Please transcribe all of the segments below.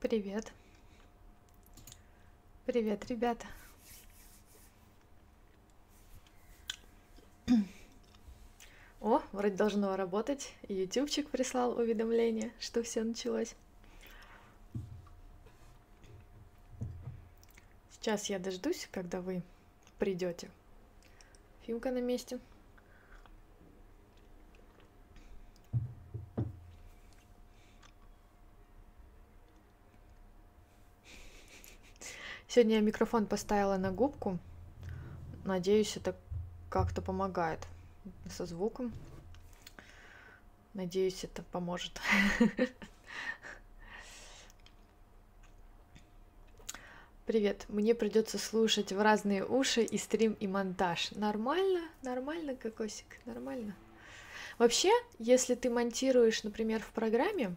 Привет. Привет, ребята. О, вроде должно работать. Ютубчик прислал уведомление, что все началось. Сейчас я дождусь, когда вы придете. Фимка на месте. Сегодня я микрофон поставила на губку. Надеюсь, это как-то помогает со звуком. Надеюсь, это поможет. Привет, мне придется слушать в разные уши и стрим, и монтаж. Нормально? Нормально, кокосик? Нормально? Вообще, если ты монтируешь, например, в программе,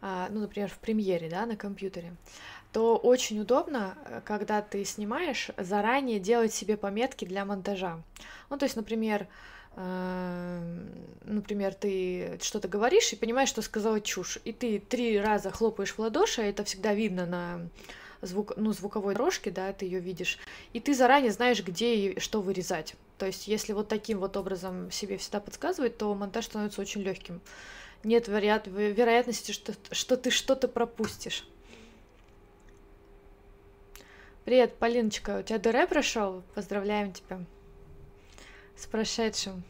а, ну, например, в премьере, да, на компьютере, то очень удобно, э, когда ты снимаешь, заранее делать себе пометки для монтажа. Ну, то есть, например, э, например, ты что-то говоришь и понимаешь, что сказала чушь, и ты три раза хлопаешь в ладоши, это всегда видно на звук, ну, звуковой дорожке, да, ты ее видишь, и ты заранее знаешь, где и что вырезать. То есть, если вот таким вот образом себе всегда подсказывать, то монтаж становится очень легким. Нет вероятности, что, что ты что-то пропустишь. Привет, Полиночка, у тебя ДР прошел? Поздравляем тебя с прошедшим.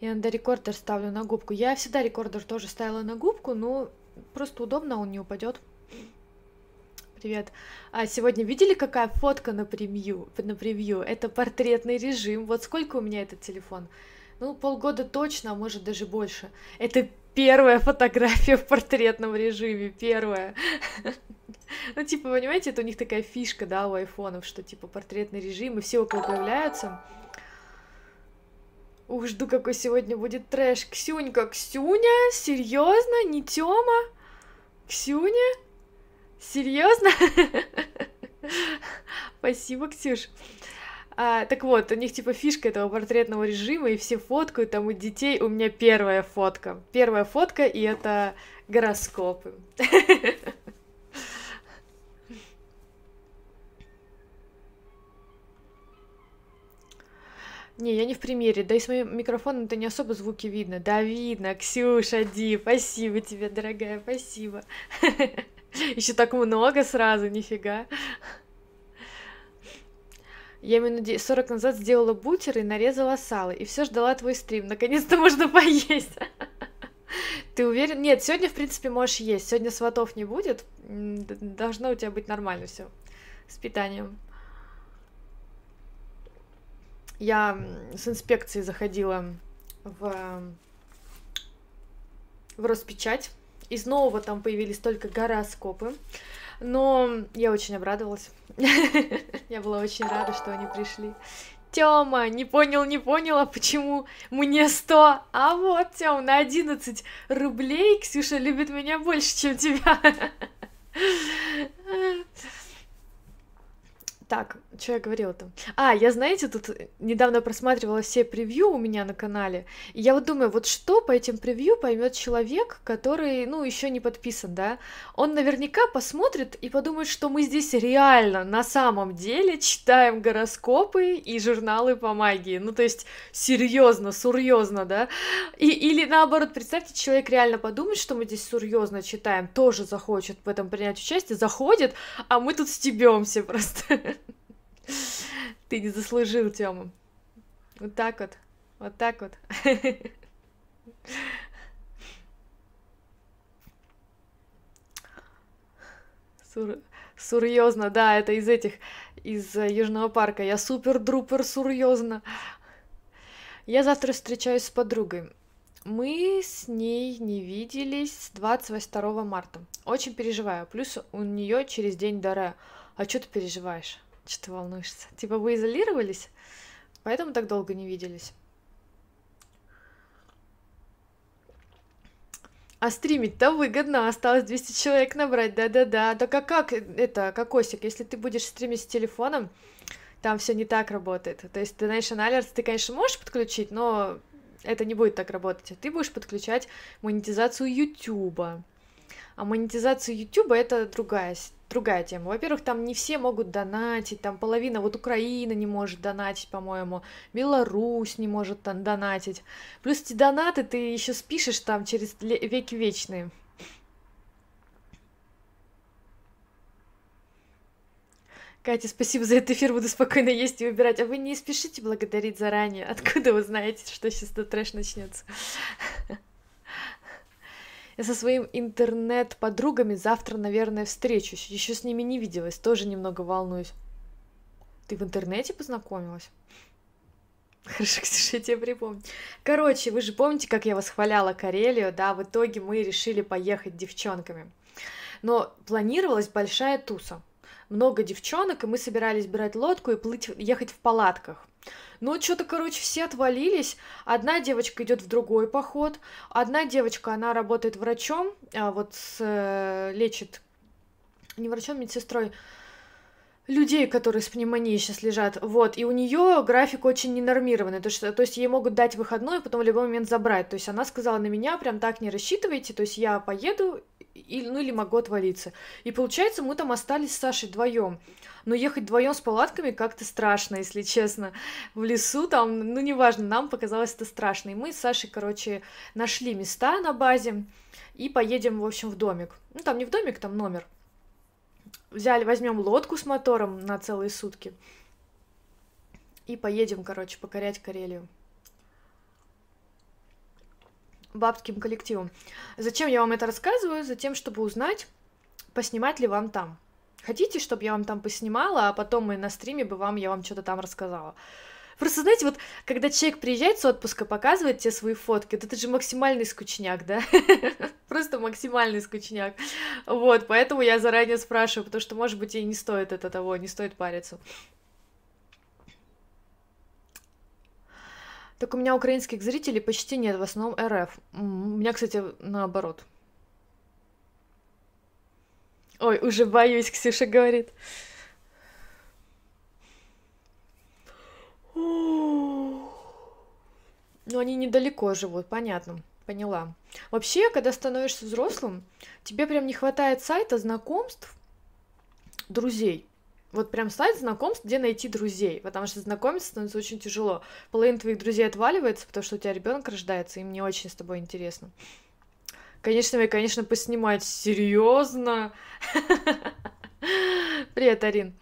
Я надо рекордер ставлю на губку. Я всегда рекордер тоже ставила на губку, но просто удобно, он не упадет. Привет. А сегодня видели, какая фотка на превью? На превью? Это портретный режим. Вот сколько у меня этот телефон? Ну, полгода точно, а может даже больше. Это первая фотография в портретном режиме, первая. Ну, типа, понимаете, это у них такая фишка, да, у айфонов, что, типа, портретный режим, и все около появляются. Ух, жду, какой сегодня будет трэш. Ксюнька, Ксюня? Серьезно? Не Тёма? Ксюня? Серьезно? Спасибо, Ксюш. А, так вот, у них типа фишка этого портретного режима, и все фоткают, там у детей у меня первая фотка. Первая фотка, и это гороскопы. Не, я не в примере. Да и с моим микрофоном это не особо звуки видно. Да, видно. Ксюша, Ди, спасибо тебе, дорогая, спасибо. Еще так много сразу, нифига. Я минут 40 назад сделала бутер и нарезала сало, и все ждала твой стрим. Наконец-то можно поесть. Ты уверен? Нет, сегодня, в принципе, можешь есть. Сегодня сватов не будет. Должно у тебя быть нормально все с питанием. Я с инспекцией заходила в, в Роспечать. Из нового там появились только гороскопы. Но я очень обрадовалась. Я была очень рада, что они пришли. Тёма, не понял, не поняла, почему мне 100, а вот, Тём, на 11 рублей Ксюша любит меня больше, чем тебя. Так, что я говорила-то? А, я, знаете, тут недавно просматривала все превью у меня на канале, и я вот думаю, вот что по этим превью поймет человек, который, ну, еще не подписан, да? Он наверняка посмотрит и подумает, что мы здесь реально, на самом деле, читаем гороскопы и журналы по магии. Ну, то есть, серьезно, серьезно, да? И, или наоборот, представьте, человек реально подумает, что мы здесь серьезно читаем, тоже захочет в этом принять участие, заходит, а мы тут стебемся просто. Ты не заслужил, Тёма. Вот так вот. Вот так вот. Сур... Сурьезно, да, это из этих, из э, Южного парка. Я супер-друпер сурьезно. Я завтра встречаюсь с подругой. Мы с ней не виделись с 22 марта. Очень переживаю. Плюс у нее через день Даре. А что ты переживаешь? Что ты волнуешься? Типа вы изолировались, поэтому так долго не виделись. А стримить-то выгодно, осталось 200 человек набрать, да-да-да. Да как, как это, кокосик, если ты будешь стримить с телефоном, там все не так работает. То есть Donation Alerts ты, конечно, можешь подключить, но Это не будет так работать. Ты будешь подключать монетизацию YouTube. А монетизация YouTube это другая, другая тема. Во-первых, там не все могут донатить, там половина, вот Украина не может донатить, по-моему, Беларусь не может там донатить. Плюс эти донаты ты еще спишешь там через веки вечные. Катя, спасибо за этот эфир, буду спокойно есть и выбирать. А вы не спешите благодарить заранее. Откуда вы знаете, что сейчас этот трэш начнется? Я со своим интернет-подругами завтра, наверное, встречусь. Еще с ними не виделась, тоже немного волнуюсь. Ты в интернете познакомилась? Хорошо, Ксюша, я тебе припомню. Короче, вы же помните, как я восхваляла Карелию, да? В итоге мы решили поехать девчонками. Но планировалась большая туса. Много девчонок, и мы собирались брать лодку и плыть, ехать в палатках. Ну, что-то, короче, все отвалились. Одна девочка идет в другой поход. Одна девочка, она работает врачом, а вот с, э, лечит, не врачом, медсестрой, людей, которые с пневмонией сейчас лежат, вот, и у нее график очень ненормированный, то есть, то есть ей могут дать выходной, потом в любой момент забрать, то есть она сказала на меня, прям так не рассчитывайте, то есть я поеду, и, ну или могу отвалиться. И получается, мы там остались с Сашей вдвоем. Но ехать вдвоем с палатками как-то страшно, если честно. В лесу там, ну неважно, нам показалось это страшно. И мы с Сашей, короче, нашли места на базе и поедем, в общем, в домик. Ну там не в домик, там номер. Взяли, возьмем лодку с мотором на целые сутки. И поедем, короче, покорять Карелию бабским коллективом. Зачем я вам это рассказываю? Затем, чтобы узнать, поснимать ли вам там. Хотите, чтобы я вам там поснимала, а потом мы на стриме бы вам, я вам что-то там рассказала. Просто, знаете, вот когда человек приезжает с отпуска, показывает тебе свои фотки, вот это же максимальный скучняк, да? Просто максимальный скучняк. Вот, поэтому я заранее спрашиваю, потому что, может быть, и не стоит это того, не стоит париться. Так у меня украинских зрителей почти нет, в основном РФ. У меня, кстати, наоборот. Ой, уже боюсь, Ксюша говорит. Ну, они недалеко живут, понятно, поняла. Вообще, когда становишься взрослым, тебе прям не хватает сайта знакомств, друзей. Вот прям сайт знакомств, где найти друзей, потому что знакомиться становится очень тяжело. Половина твоих друзей отваливается, потому что у тебя ребенок рождается, и мне очень с тобой интересно. Конечно, мне, конечно, поснимать. Серьезно? Привет, Арин.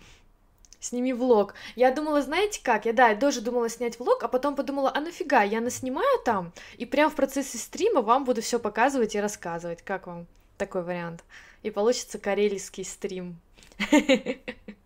Сними влог. Я думала, знаете как? Я, да, я тоже думала снять влог, а потом подумала, а нафига, я наснимаю там, и прям в процессе стрима вам буду все показывать и рассказывать. Как вам такой вариант? И получится карельский стрим.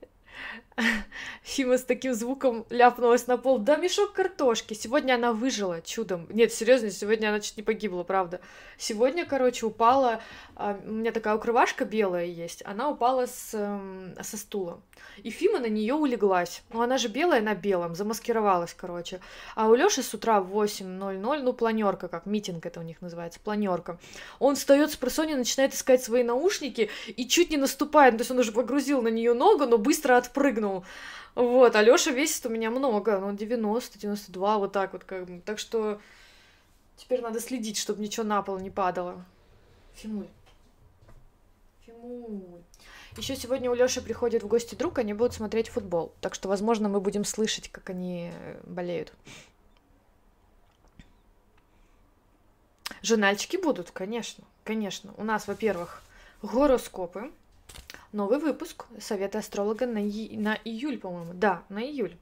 Фима с таким звуком ляпнулась на пол. Да, мешок картошки. Сегодня она выжила чудом. Нет, серьезно, сегодня она чуть не погибла, правда. Сегодня, короче, упала... А, у меня такая укрывашка белая есть. Она упала с, эм, со стула. И Фима на нее улеглась. Ну, она же белая на белом, замаскировалась, короче. А у Лёши с утра в 8.00, ну, планерка, как митинг это у них называется, планерка. Он встает с просони, начинает искать свои наушники и чуть не наступает. То есть он уже погрузил на нее ногу, но быстро отпрыгнул. Вот, а Лёша весит у меня много, ну, 90, 92, вот так вот, как бы. Так что теперь надо следить, чтобы ничего на пол не падало. Фимуль. Фимуль. Еще сегодня у Лёши приходит в гости друг, они будут смотреть футбол. Так что, возможно, мы будем слышать, как они э, болеют. Журнальчики будут, конечно, конечно. У нас, во-первых, гороскопы. Новый выпуск Совета астролога на, и... на июль, по-моему. Да, на июль.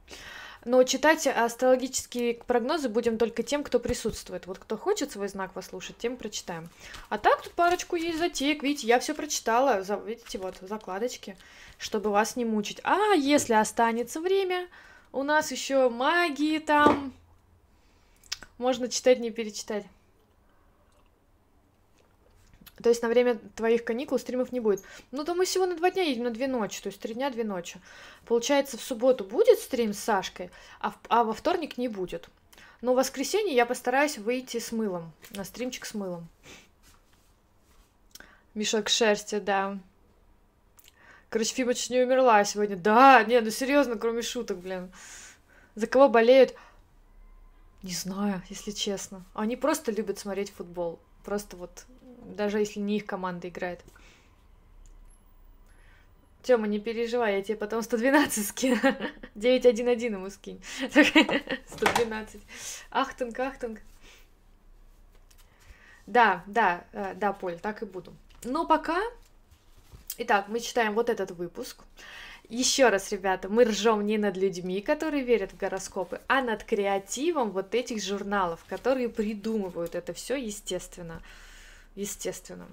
Но читать астрологические прогнозы будем только тем, кто присутствует. Вот кто хочет свой знак послушать, тем прочитаем. А так тут парочку есть затеек. Видите, я все прочитала. Видите, вот закладочки, чтобы вас не мучить. А если останется время, у нас еще магии там. Можно читать, не перечитать. То есть на время твоих каникул стримов не будет. Ну, то мы всего на два дня едем, на две ночи, то есть три дня, две ночи. Получается, в субботу будет стрим с Сашкой, а, в, а во вторник не будет. Но в воскресенье я постараюсь выйти с мылом, на стримчик с мылом. Мешок шерсти, да. Короче, Фима чуть не умерла сегодня. Да, не, ну серьезно, кроме шуток, блин. За кого болеют? Не знаю, если честно. Они просто любят смотреть футбол. Просто вот, даже если не их команда играет. Тёма, не переживай, я тебе потом 112 скину. 911 ему скинь. 112. Achtung, Achtung. Да, да, э, да, Поль, так и буду. Но пока... Итак, мы читаем вот этот выпуск. Еще раз, ребята, мы ржем не над людьми, которые верят в гороскопы, а над креативом вот этих журналов, которые придумывают это все естественно. Естественно.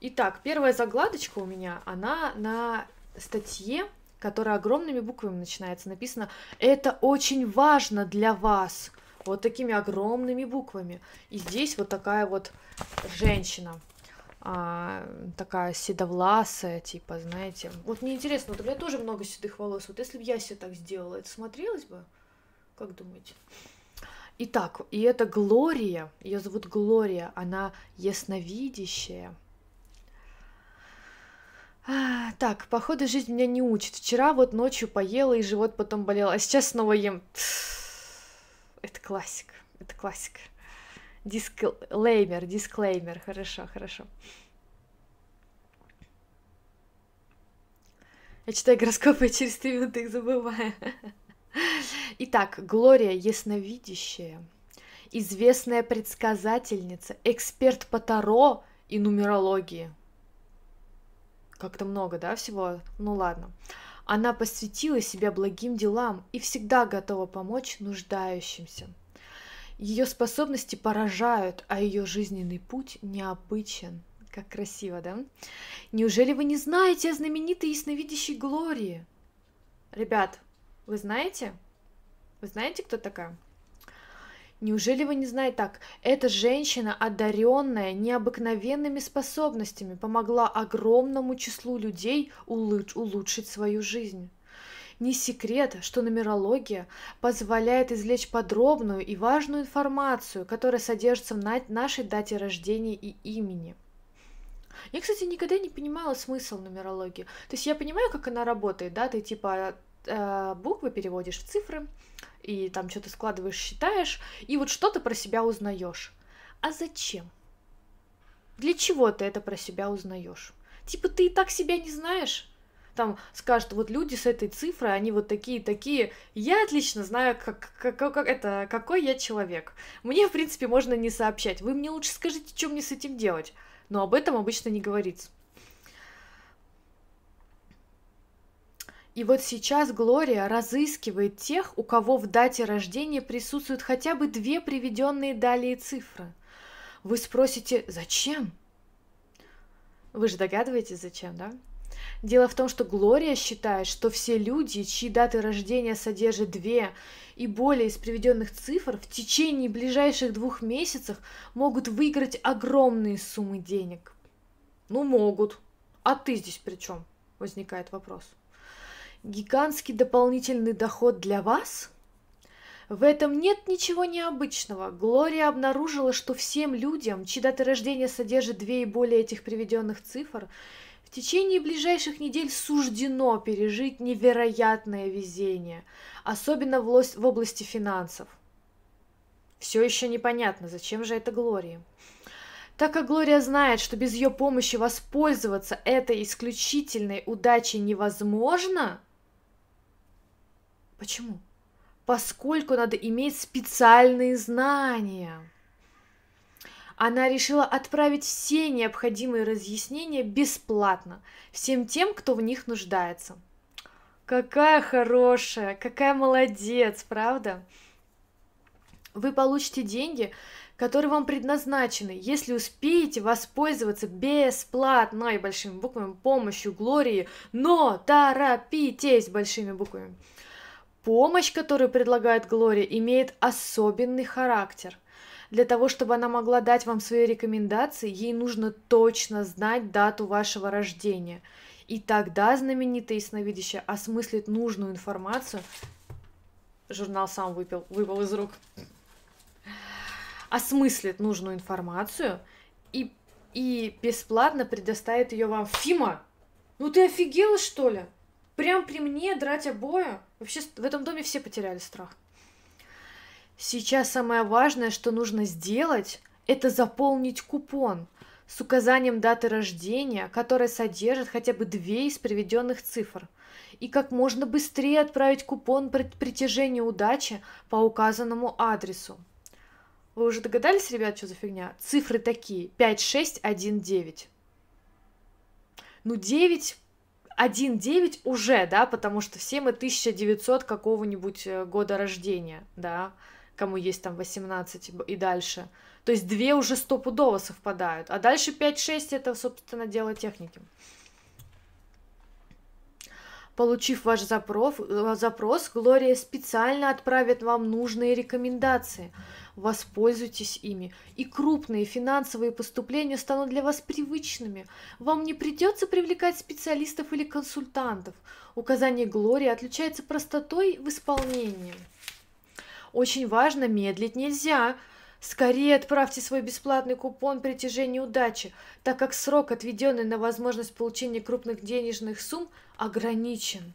Итак, первая загладочка у меня, она на статье, которая огромными буквами начинается, написано «Это очень важно для вас», вот такими огромными буквами. И здесь вот такая вот женщина – а, такая седовласая, типа, знаете. Вот мне интересно, вот у меня тоже много седых волос. Вот если бы я себе так сделала, это смотрелось бы? Как думаете? Итак, и это Глория, ее зовут Глория, она ясновидящая. Так, походу жизнь меня не учит. Вчера вот ночью поела и живот потом болел, а сейчас снова ем. Это классика, это классика. Дисклеймер, дисклеймер, хорошо, хорошо. Я читаю гороскопы, через три минуты их забываю. Итак, Глория ясновидящая, известная предсказательница, эксперт по Таро и нумерологии. Как-то много, да, всего? Ну ладно. Она посвятила себя благим делам и всегда готова помочь нуждающимся. Ее способности поражают, а ее жизненный путь необычен. Как красиво, да? Неужели вы не знаете о знаменитой ясновидящей Глории? Ребят, вы знаете? Вы знаете, кто такая? Неужели вы не знаете так? Эта женщина, одаренная необыкновенными способностями, помогла огромному числу людей улучшить свою жизнь. Не секрет, что нумерология позволяет извлечь подробную и важную информацию, которая содержится в нашей дате рождения и имени. Я, кстати, никогда не понимала смысл нумерологии. То есть я понимаю, как она работает, да, ты типа э, буквы переводишь в цифры, и там что-то складываешь, считаешь, и вот что-то про себя узнаешь. А зачем? Для чего ты это про себя узнаешь? Типа ты и так себя не знаешь? там скажут, вот люди с этой цифрой, они вот такие, такие. Я отлично знаю, как, как, как это, какой я человек. Мне, в принципе, можно не сообщать. Вы мне лучше скажите, что мне с этим делать. Но об этом обычно не говорится. И вот сейчас Глория разыскивает тех, у кого в дате рождения присутствуют хотя бы две приведенные далее цифры. Вы спросите, зачем? Вы же догадываетесь, зачем, да? Дело в том, что Глория считает, что все люди, чьи даты рождения содержат две и более из приведенных цифр, в течение ближайших двух месяцев могут выиграть огромные суммы денег. Ну, могут. А ты здесь при чем? Возникает вопрос. Гигантский дополнительный доход для вас? В этом нет ничего необычного. Глория обнаружила, что всем людям, чьи даты рождения содержат две и более этих приведенных цифр, в течение ближайших недель суждено пережить невероятное везение, особенно в области финансов. Все еще непонятно, зачем же это Глории. Так как Глория знает, что без ее помощи воспользоваться этой исключительной удачей невозможно, почему? Поскольку надо иметь специальные знания – она решила отправить все необходимые разъяснения бесплатно всем тем, кто в них нуждается. Какая хорошая, какая молодец, правда? Вы получите деньги, которые вам предназначены, если успеете воспользоваться бесплатной большими буквами помощью Глории, но торопитесь большими буквами. Помощь, которую предлагает Глория, имеет особенный характер – для того, чтобы она могла дать вам свои рекомендации, ей нужно точно знать дату вашего рождения. И тогда знаменитая ясновидящая осмыслит нужную информацию. Журнал сам выпил, выпал из рук. Осмыслит нужную информацию и, и бесплатно предоставит ее вам. Фима, ну ты офигела, что ли? Прям при мне драть обои? Вообще в этом доме все потеряли страх. Сейчас самое важное, что нужно сделать, это заполнить купон с указанием даты рождения, которая содержит хотя бы две из приведенных цифр, и как можно быстрее отправить купон притяжения удачи по указанному адресу. Вы уже догадались, ребят, что за фигня? Цифры такие. 5, 6, 1, 9. Ну, 9, 1, 9 уже, да, потому что все мы 1900 какого-нибудь э, года рождения, да, кому есть там 18 и дальше. То есть две уже стопудово совпадают. А дальше 5-6 это, собственно, дело техники. Получив ваш запрос, запрос, Глория специально отправит вам нужные рекомендации. Воспользуйтесь ими, и крупные финансовые поступления станут для вас привычными. Вам не придется привлекать специалистов или консультантов. Указание Глории отличается простотой в исполнении. Очень важно, медлить нельзя. Скорее отправьте свой бесплатный купон притяжения удачи, так как срок, отведенный на возможность получения крупных денежных сумм, ограничен.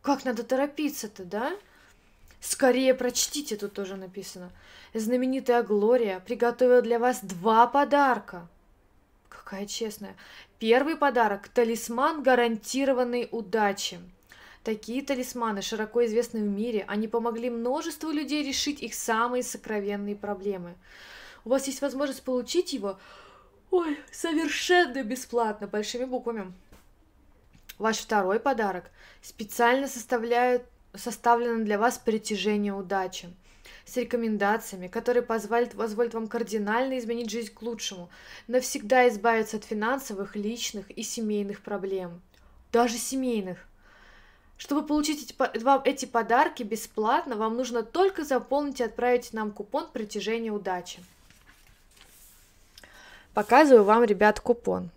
Как надо торопиться-то, да? Скорее прочтите, тут тоже написано. Знаменитая Глория приготовила для вас два подарка. Какая честная. Первый подарок – талисман гарантированной удачи. Такие талисманы широко известны в мире, они помогли множеству людей решить их самые сокровенные проблемы. У вас есть возможность получить его, ой, совершенно бесплатно, большими буквами. Ваш второй подарок специально составляют, составлено для вас притяжение удачи с рекомендациями, которые позволят, позволят вам кардинально изменить жизнь к лучшему, навсегда избавиться от финансовых, личных и семейных проблем. Даже семейных. Чтобы получить эти, эти подарки бесплатно, вам нужно только заполнить и отправить нам купон притяжения удачи. Показываю вам, ребят, купон.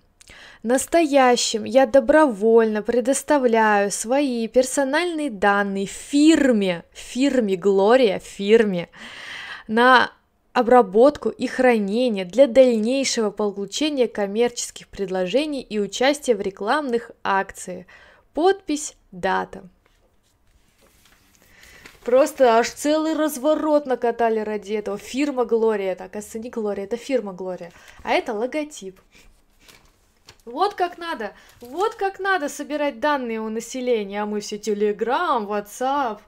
Настоящим я добровольно предоставляю свои персональные данные фирме, фирме Глория, фирме, на обработку и хранение для дальнейшего получения коммерческих предложений и участия в рекламных акциях. Подпись дата. Просто аж целый разворот накатали ради этого. Фирма Глория, это, оказывается, не Глория, это фирма Глория, а это логотип. Вот как надо, вот как надо собирать данные у населения, а мы все Телеграм, WhatsApp,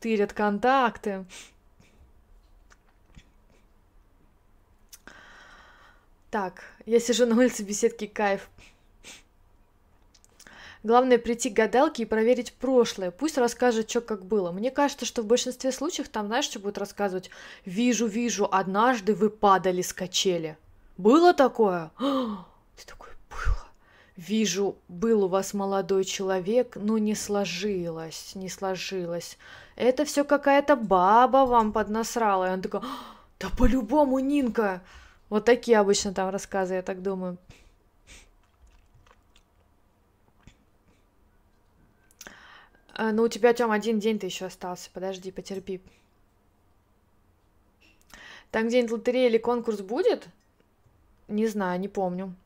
тырят контакты. Так, я сижу на улице беседки, кайф. Главное прийти к гадалке и проверить прошлое. Пусть расскажет, что как было. Мне кажется, что в большинстве случаев там, знаешь, что будет рассказывать? Вижу, вижу, однажды вы падали с качели. Было такое? Ты. Вижу, был у вас молодой человек, но не сложилось, не сложилось. Это все какая-то баба вам поднасрала. И он такой, да по-любому, Нинка. Вот такие обычно там рассказы, я так думаю. А, ну, у тебя, Тём, один день-то еще остался. Подожди, потерпи. Там где-нибудь лотерея или конкурс будет? Не знаю, не помню.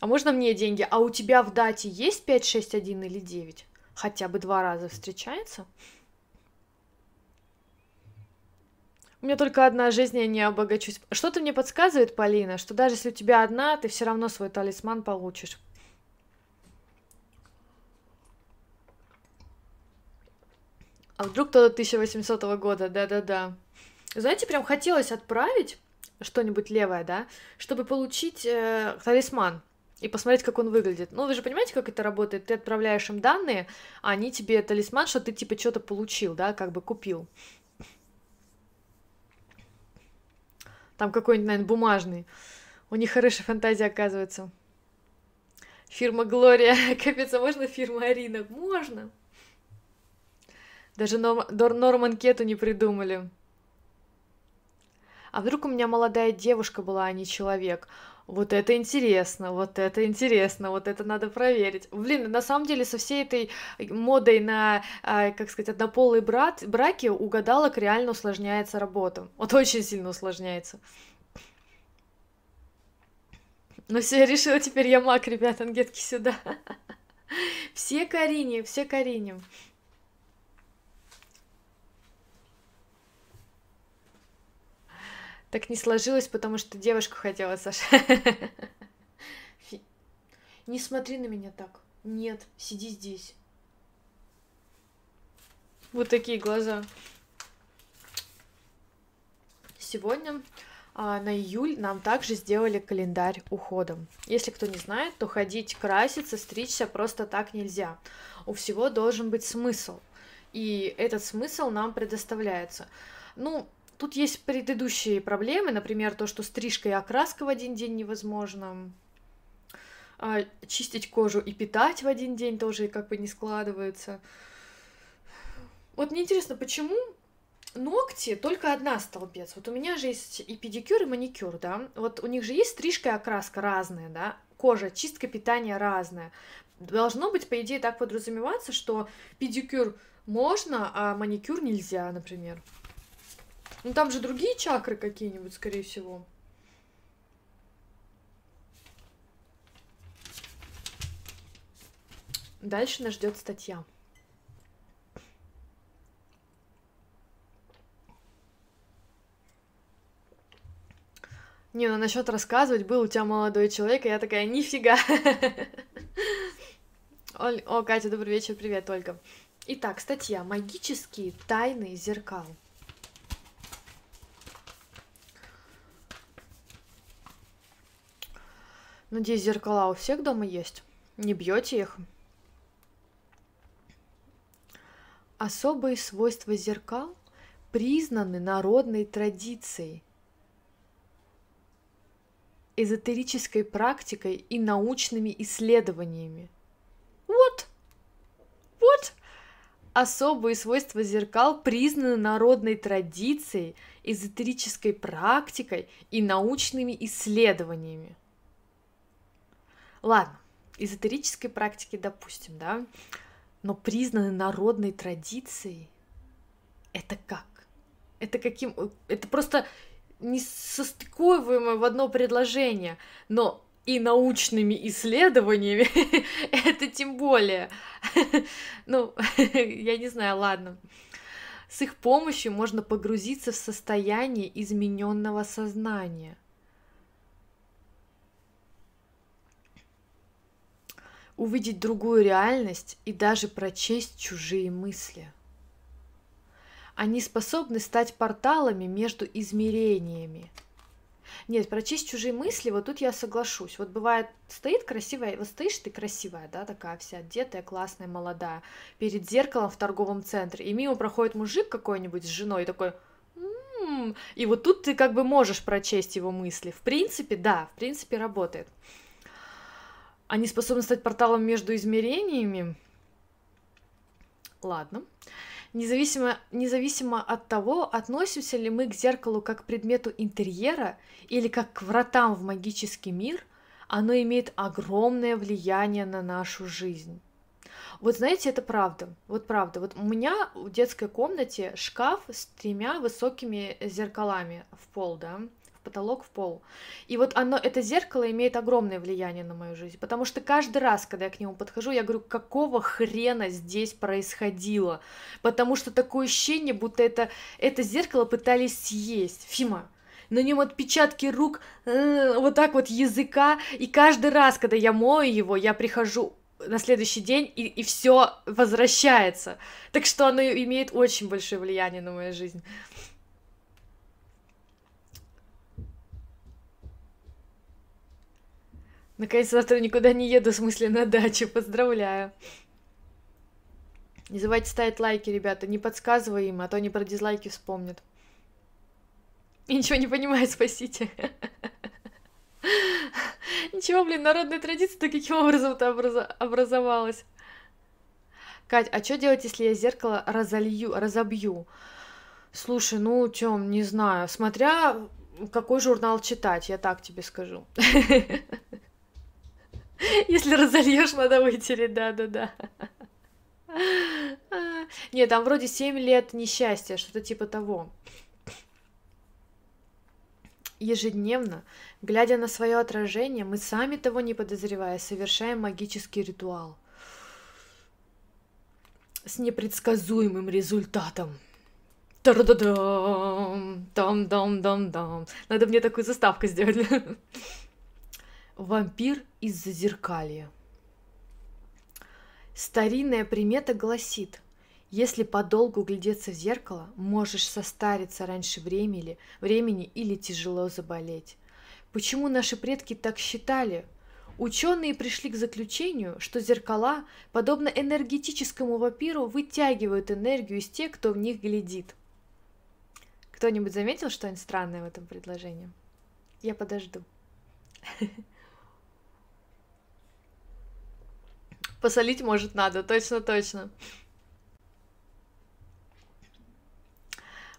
А можно мне деньги? А у тебя в дате есть 5, 6, 1 или 9? Хотя бы два раза встречается? У меня только одна жизнь, я не обогачусь. Что-то мне подсказывает, Полина, что даже если у тебя одна, ты все равно свой талисман получишь. А вдруг кто-то 1800 года, да-да-да. Знаете, прям хотелось отправить что-нибудь левое, да, чтобы получить э, талисман и посмотреть, как он выглядит. Ну, вы же понимаете, как это работает? Ты отправляешь им данные, а они тебе талисман, что ты типа что-то получил, да, как бы купил. Там какой-нибудь, наверное, бумажный. У них хорошая фантазия, оказывается. Фирма Глория. Капец, а можно фирма Арина? Можно. Даже Норман Кету не придумали. А вдруг у меня молодая девушка была, а не человек? Вот это интересно, вот это интересно, вот это надо проверить. Блин, на самом деле со всей этой модой на, а, как сказать, однополые брат, браки у гадалок реально усложняется работа. Вот очень сильно усложняется. Ну все, я решила, теперь я маг, ребят, ангетки сюда. Все Карине, все Карине. Так не сложилось, потому что девушку хотела, Саша. Не смотри на меня так. Нет, сиди здесь. Вот такие глаза. Сегодня а, на июль нам также сделали календарь уходом. Если кто не знает, то ходить краситься, стричься просто так нельзя. У всего должен быть смысл. И этот смысл нам предоставляется. Ну, тут есть предыдущие проблемы, например, то, что стрижка и окраска в один день невозможно. А, чистить кожу и питать в один день тоже как бы не складывается. Вот мне интересно, почему ногти только одна столбец. Вот у меня же есть и педикюр, и маникюр, да. Вот у них же есть стрижка и окраска разная, да. Кожа, чистка, питание разное. Должно быть, по идее, так подразумеваться, что педикюр можно, а маникюр нельзя, например. Ну там же другие чакры какие-нибудь, скорее всего. Дальше нас ждет статья. Не, ну насчет рассказывать, был у тебя молодой человек, и я такая, нифига. Оль... О, Катя, добрый вечер, привет, Ольга. Итак, статья «Магические тайны зеркал». Надеюсь, зеркала у всех дома есть. Не бьете их? Особые свойства зеркал признаны народной традицией – эзотерической практикой и научными исследованиями. Вот, вот. Особые свойства зеркал признаны народной традицией, эзотерической практикой и научными исследованиями. Ладно, эзотерической практики допустим, да, но признаны народной традицией. Это как? Это каким? Это просто несостыкуемое в одно предложение, но и научными исследованиями, это тем более. ну, я не знаю, ладно. С их помощью можно погрузиться в состояние измененного сознания. Увидеть другую реальность и даже прочесть чужие мысли – они способны стать порталами между измерениями. Нет, прочесть чужие мысли, вот тут я соглашусь. Вот бывает, стоит красивая, вот стоишь ты красивая, да, такая вся одетая, классная, молодая, перед зеркалом в торговом центре, и мимо проходит мужик какой-нибудь с женой, такой, м-м-м", и вот тут ты как бы можешь прочесть его мысли. В принципе, да, в принципе работает. Они способны стать порталом между измерениями. Ладно. Независимо, независимо от того, относимся ли мы к зеркалу как к предмету интерьера или как к вратам в магический мир, оно имеет огромное влияние на нашу жизнь. Вот знаете, это правда. Вот правда. Вот у меня в детской комнате шкаф с тремя высокими зеркалами в пол, да потолок в пол. И вот оно, это зеркало имеет огромное влияние на мою жизнь, потому что каждый раз, когда я к нему подхожу, я говорю, какого хрена здесь происходило? Потому что такое ощущение, будто это, это зеркало пытались съесть. Фима, на нем отпечатки рук, э, вот так вот языка, и каждый раз, когда я мою его, я прихожу на следующий день, и, и все возвращается. Так что оно имеет очень большое влияние на мою жизнь. Наконец завтра никуда не еду, в смысле на дачу. Поздравляю. Не забывайте ставить лайки, ребята. Не подсказывай им, а то они про дизлайки вспомнят. И ничего не понимаю, спасите. Ничего, блин, народная традиция-то каким образом-то образовалась? Кать, а что делать, если я зеркало разолью, разобью? Слушай, ну, Тём, не знаю. Смотря какой журнал читать, я так тебе скажу. Если разольешь, надо вытереть, да-да-да. Нет, там вроде 7 лет несчастья, что-то типа того. Ежедневно, глядя на свое отражение, мы сами того не подозревая, совершаем магический ритуал с непредсказуемым результатом. Дом, дом. Надо мне такую заставку сделать. Вампир из зазеркалья. Старинная примета гласит, если подолгу глядеться в зеркало, можешь состариться раньше времени, времени или тяжело заболеть. Почему наши предки так считали? Ученые пришли к заключению, что зеркала, подобно энергетическому вампиру, вытягивают энергию из тех, кто в них глядит. Кто-нибудь заметил что-нибудь странное в этом предложении? Я подожду. Посолить, может, надо, точно-точно.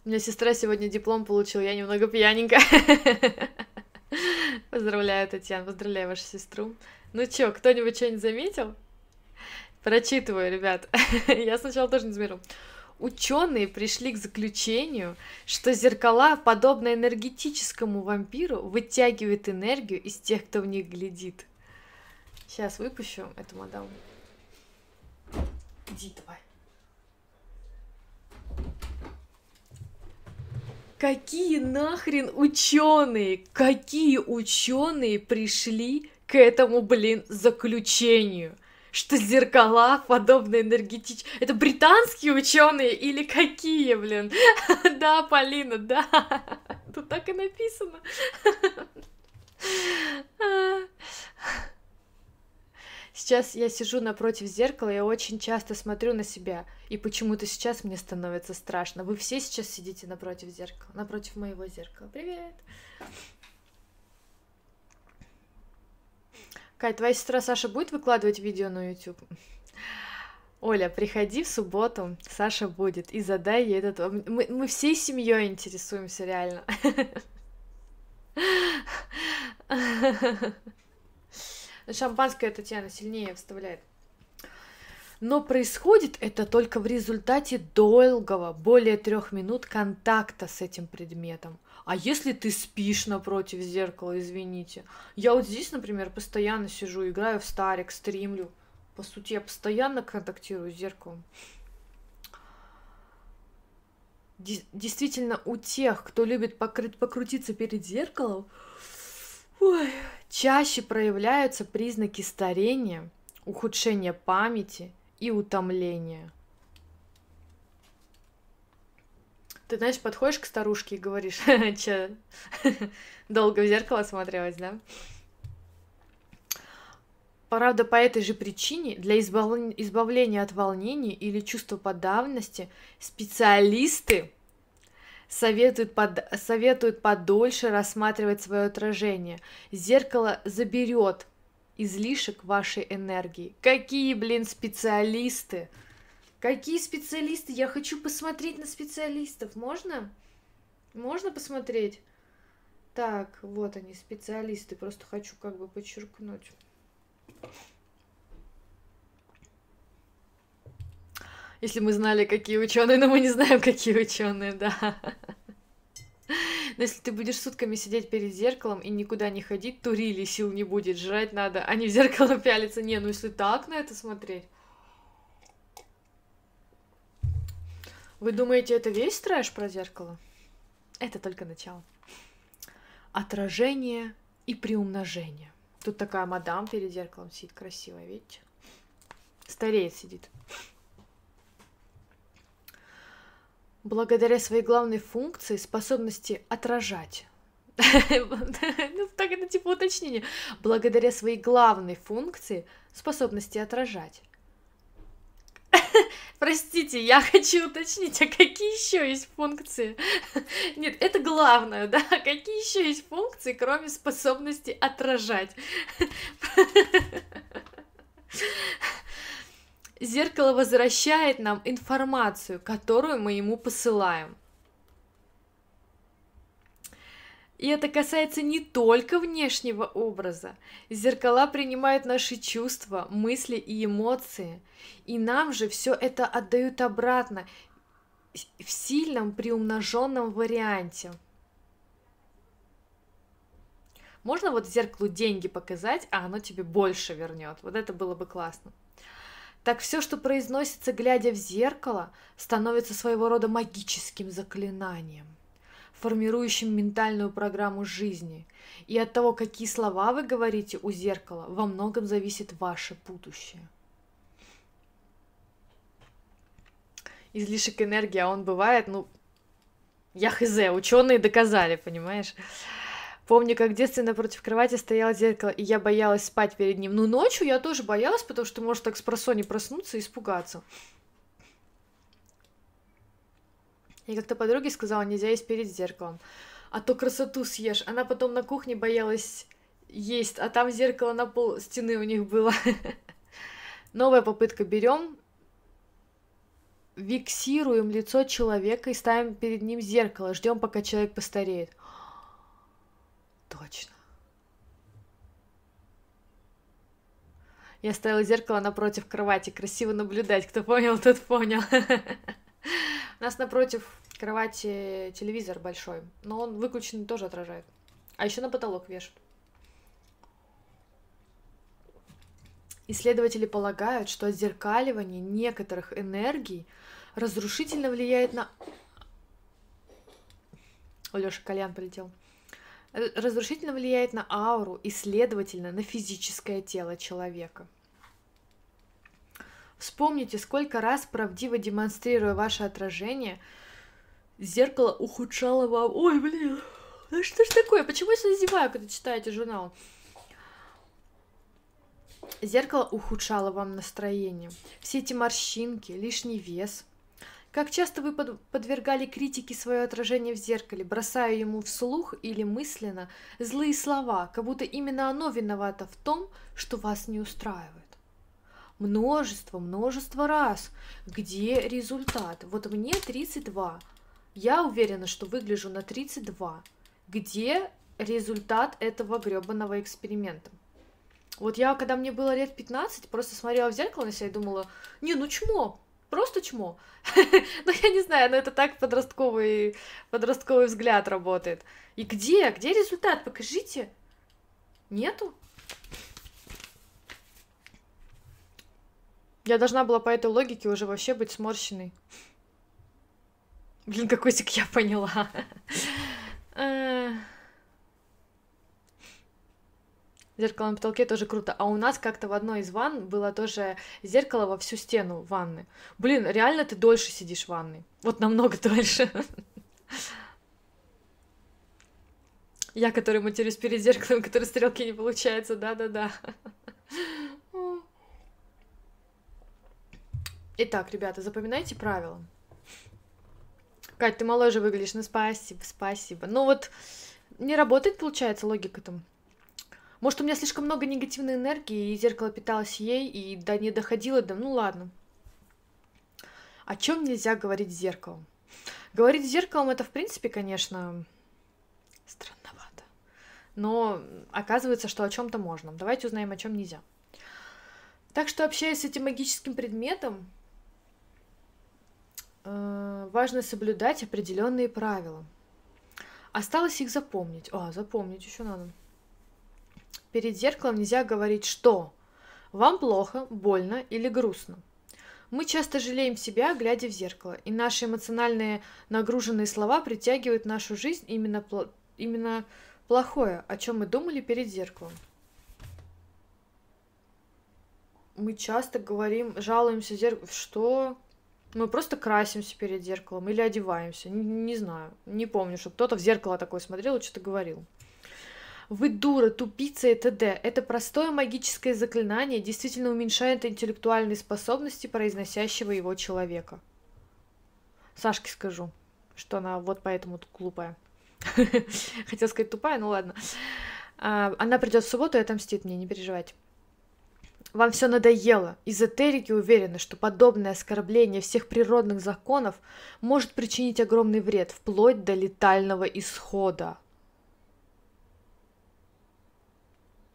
У меня сестра сегодня диплом получила, я немного пьяненькая. Поздравляю, Татьяна, поздравляю вашу сестру. Ну чё, кто-нибудь что-нибудь заметил? Прочитываю, ребят. я сначала тоже не заметил. Ученые пришли к заключению, что зеркала, подобно энергетическому вампиру, вытягивают энергию из тех, кто в них глядит. Сейчас выпущу эту мадам. Иди давай. Какие нахрен ученые, какие ученые пришли к этому, блин, заключению? Что зеркала подобны энергетич... Это британские ученые или какие, блин? Да, Полина, да. Тут так и написано. Сейчас я сижу напротив зеркала, я очень часто смотрю на себя, и почему-то сейчас мне становится страшно. Вы все сейчас сидите напротив зеркала, напротив моего зеркала. Привет! Кать, твоя сестра Саша будет выкладывать видео на YouTube? Оля, приходи в субботу, Саша будет, и задай ей этот... Мы, мы всей семьей интересуемся, реально. Шампанское Татьяна сильнее вставляет. Но происходит это только в результате долгого, более трех минут контакта с этим предметом. А если ты спишь напротив зеркала, извините. Я вот здесь, например, постоянно сижу, играю в старик, стримлю. По сути, я постоянно контактирую с зеркалом. Действительно, у тех, кто любит покрыть, покрутиться перед зеркалом, ой, чаще проявляются признаки старения, ухудшения памяти и утомления. Ты, знаешь, подходишь к старушке и говоришь, че, долго в зеркало смотрелась, да? Правда, по этой же причине для избавления от волнений или чувства подавленности специалисты советуют, под, советуют подольше рассматривать свое отражение. Зеркало заберет излишек вашей энергии. Какие, блин, специалисты? Какие специалисты? Я хочу посмотреть на специалистов. Можно? Можно посмотреть? Так, вот они, специалисты. Просто хочу как бы подчеркнуть. Если мы знали, какие ученые, но мы не знаем, какие ученые, да. Но если ты будешь сутками сидеть перед зеркалом и никуда не ходить, то рили сил не будет, жрать надо, а не в зеркало пялиться. Не, ну если так на это смотреть. Вы думаете, это весь трэш про зеркало? Это только начало. Отражение и приумножение. Тут такая мадам перед зеркалом сидит красивая, видите? Стареет сидит. Благодаря своей главной функции способности отражать. Ну, так это типа уточнение. Благодаря своей главной функции способности отражать. Простите, я хочу уточнить, а какие еще есть функции? Нет, это главное, да? Какие еще есть функции, кроме способности отражать? Зеркало возвращает нам информацию, которую мы ему посылаем. И это касается не только внешнего образа. Зеркала принимают наши чувства, мысли и эмоции. И нам же все это отдают обратно в сильном приумноженном варианте. Можно вот зеркалу деньги показать, а оно тебе больше вернет. Вот это было бы классно так все, что произносится, глядя в зеркало, становится своего рода магическим заклинанием. формирующим ментальную программу жизни. И от того, какие слова вы говорите у зеркала, во многом зависит ваше будущее. Излишек энергии, а он бывает, ну, я хз, ученые доказали, понимаешь? Помню, как в детстве напротив кровати стояло зеркало, и я боялась спать перед ним. Ну, ночью я тоже боялась, потому что может так с просони проснуться и испугаться. И как-то подруге сказала, нельзя есть перед зеркалом. А то красоту съешь. Она потом на кухне боялась есть, а там зеркало на пол стены у них было. Новая попытка берем, фиксируем лицо человека и ставим перед ним зеркало, ждем, пока человек постареет. Точно. Я ставила зеркало напротив кровати, красиво наблюдать. Кто понял, тот понял. У нас напротив кровати телевизор большой, но он выключенный тоже отражает. А еще на потолок вешают. Исследователи полагают, что отзеркаливание некоторых энергий разрушительно влияет на... У Лёши кальян полетел. Разрушительно влияет на ауру и, следовательно, на физическое тело человека. Вспомните, сколько раз, правдиво демонстрируя ваше отражение, зеркало ухудшало вам... Ой, блин, ну что ж такое? Почему я зазеваю, когда читаете журнал? Зеркало ухудшало вам настроение. Все эти морщинки, лишний вес. Как часто вы подвергали критике свое отражение в зеркале, бросая ему вслух или мысленно злые слова, как будто именно оно виновато в том, что вас не устраивает. Множество, множество раз. Где результат? Вот мне 32. Я уверена, что выгляжу на 32. Где результат этого гребаного эксперимента? Вот я, когда мне было лет 15, просто смотрела в зеркало на себя и думала, не, ну чмо, просто чмо. ну, я не знаю, но это так подростковый, подростковый взгляд работает. И где? Где результат? Покажите. Нету? Я должна была по этой логике уже вообще быть сморщенной. Блин, какой я поняла. Э, Зеркало на потолке тоже круто. А у нас как-то в одной из ванн было тоже зеркало во всю стену ванны. Блин, реально ты дольше сидишь в ванной. Вот намного дольше. Я, который матерюсь перед зеркалом, который стрелки не получается, да-да-да. Итак, ребята, запоминайте правила. Кать, ты моложе выглядишь, ну спасибо, спасибо. Ну вот не работает, получается, логика там. Может, у меня слишком много негативной энергии, и зеркало питалось ей, и да не доходило до... Ну ладно. О чем нельзя говорить с зеркалом? Говорить с зеркалом это, в принципе, конечно, странновато. Но оказывается, что о чем-то можно. Давайте узнаем, о чем нельзя. Так что, общаясь с этим магическим предметом, э, важно соблюдать определенные правила. Осталось их запомнить. А, запомнить еще надо. Перед зеркалом нельзя говорить «что?». Вам плохо, больно или грустно. Мы часто жалеем себя, глядя в зеркало, и наши эмоциональные нагруженные слова притягивают в нашу жизнь именно, именно плохое, о чем мы думали перед зеркалом. Мы часто говорим, жалуемся зеркалу, что мы просто красимся перед зеркалом или одеваемся, не, не знаю, не помню, что кто-то в зеркало такое смотрел и что-то говорил. Вы дура, тупица и т.д. Это простое магическое заклинание действительно уменьшает интеллектуальные способности произносящего его человека. Сашке скажу, что она вот поэтому глупая. Хотела сказать тупая, ну ладно. А, она придет в субботу и отомстит мне, не переживайте. Вам все надоело. Эзотерики уверены, что подобное оскорбление всех природных законов может причинить огромный вред, вплоть до летального исхода.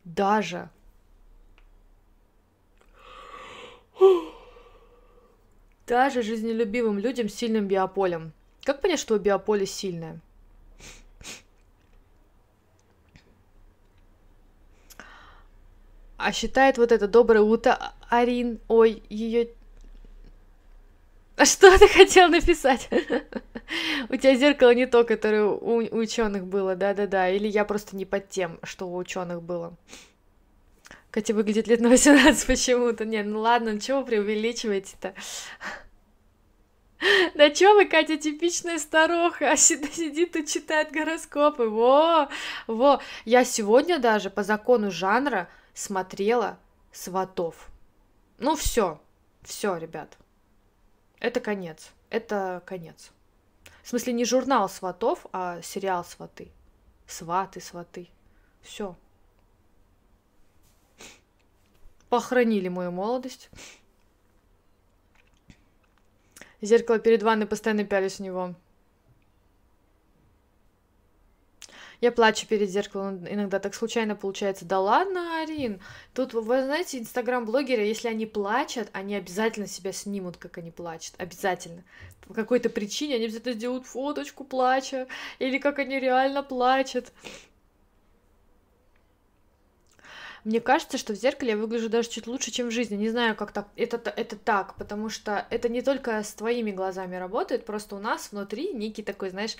Даже даже жизнелюбивым людям с сильным биополем. Как понять, что биополе сильное? А считает вот это доброе утро Арин, ой, ее А что ты хотел написать? У тебя зеркало не то, которое у ученых было, да-да-да. Или я просто не под тем, что у ученых было. Катя выглядит лет на 18 почему-то. Не, ну ладно, ну чего преувеличиваете-то? Да чё вы, Катя, типичная старуха, а сидит и читает гороскопы, во, во. Я сегодня даже по закону жанра смотрела «Сватов». Ну все, все, ребят, это конец, это конец. В смысле, не журнал «Сватов», а сериал «Сваты». Сваты, сваты. Все. Похоронили мою молодость. Зеркало перед ванной постоянно пялись в него. Я плачу перед зеркалом, иногда так случайно получается. Да ладно, Арин, тут, вы знаете, инстаграм-блогеры, если они плачут, они обязательно себя снимут, как они плачут, обязательно. По какой-то причине они обязательно сделают фоточку плача, или как они реально плачут. Мне кажется, что в зеркале я выгляжу даже чуть лучше, чем в жизни. Не знаю, как так. Это, это так, потому что это не только с твоими глазами работает, просто у нас внутри некий такой, знаешь,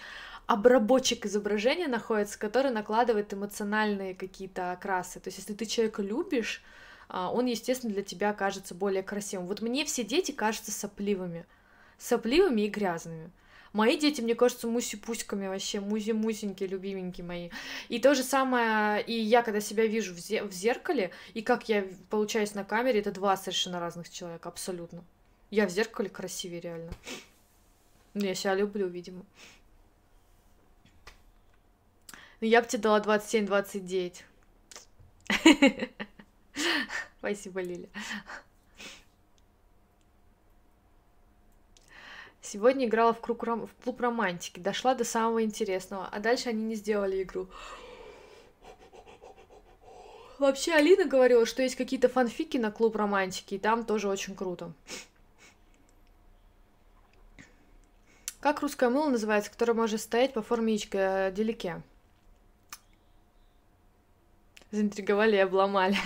обработчик изображения находится, который накладывает эмоциональные какие-то окрасы. То есть, если ты человека любишь, а, он, естественно, для тебя кажется более красивым. Вот мне все дети кажутся сопливыми. Сопливыми и грязными. Мои дети, мне кажется, муси-пуськами вообще, музи-мусенькие, любименькие мои. И то же самое, и я, когда себя вижу в, в зеркале, и как я получаюсь на камере, это два совершенно разных человека, абсолютно. Я в зеркале красивее, реально. Я себя люблю, видимо. Ну, я бы тебе дала 27-29. Спасибо, Лиля. Сегодня играла в, круг, в клуб романтики, дошла до самого интересного, а дальше они не сделали игру. Вообще Алина говорила, что есть какие-то фанфики на клуб романтики, и там тоже очень круто. Как русское мыло называется, которое может стоять по форме яичка э, делике? Заинтриговали и обломали.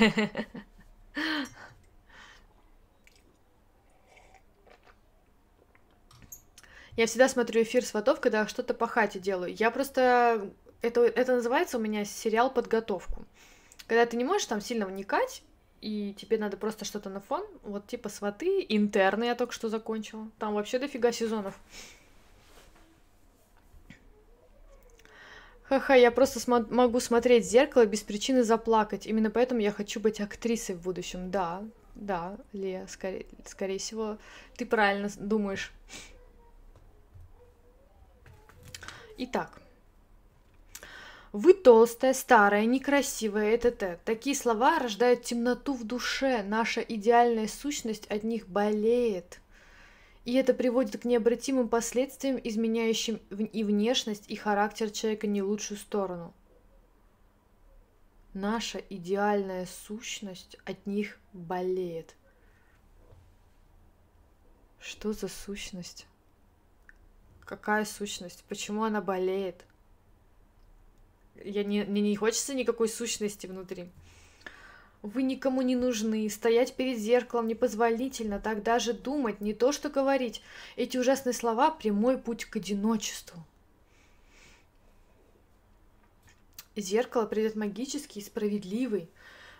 Я всегда смотрю эфир сватов, когда что-то по хате делаю. Я просто... Это, это называется у меня сериал подготовку. Когда ты не можешь там сильно вникать, и тебе надо просто что-то на фон, вот типа сваты, интерны я только что закончила. Там вообще дофига сезонов. Ха-ха, я просто смо- могу смотреть в зеркало без причины заплакать. Именно поэтому я хочу быть актрисой в будущем. Да, да, Лея, скорее, скорее всего, ты правильно думаешь. Итак, вы толстая, старая, некрасивая, это-то. Такие слова рождают темноту в душе. Наша идеальная сущность от них болеет. И это приводит к необратимым последствиям, изменяющим и внешность, и характер человека не лучшую сторону. Наша идеальная сущность от них болеет. Что за сущность? Какая сущность? Почему она болеет? Я не, мне не хочется никакой сущности внутри. Вы никому не нужны, стоять перед зеркалом непозволительно, так даже думать, не то что говорить. Эти ужасные слова – прямой путь к одиночеству. Зеркало придет магический и справедливый.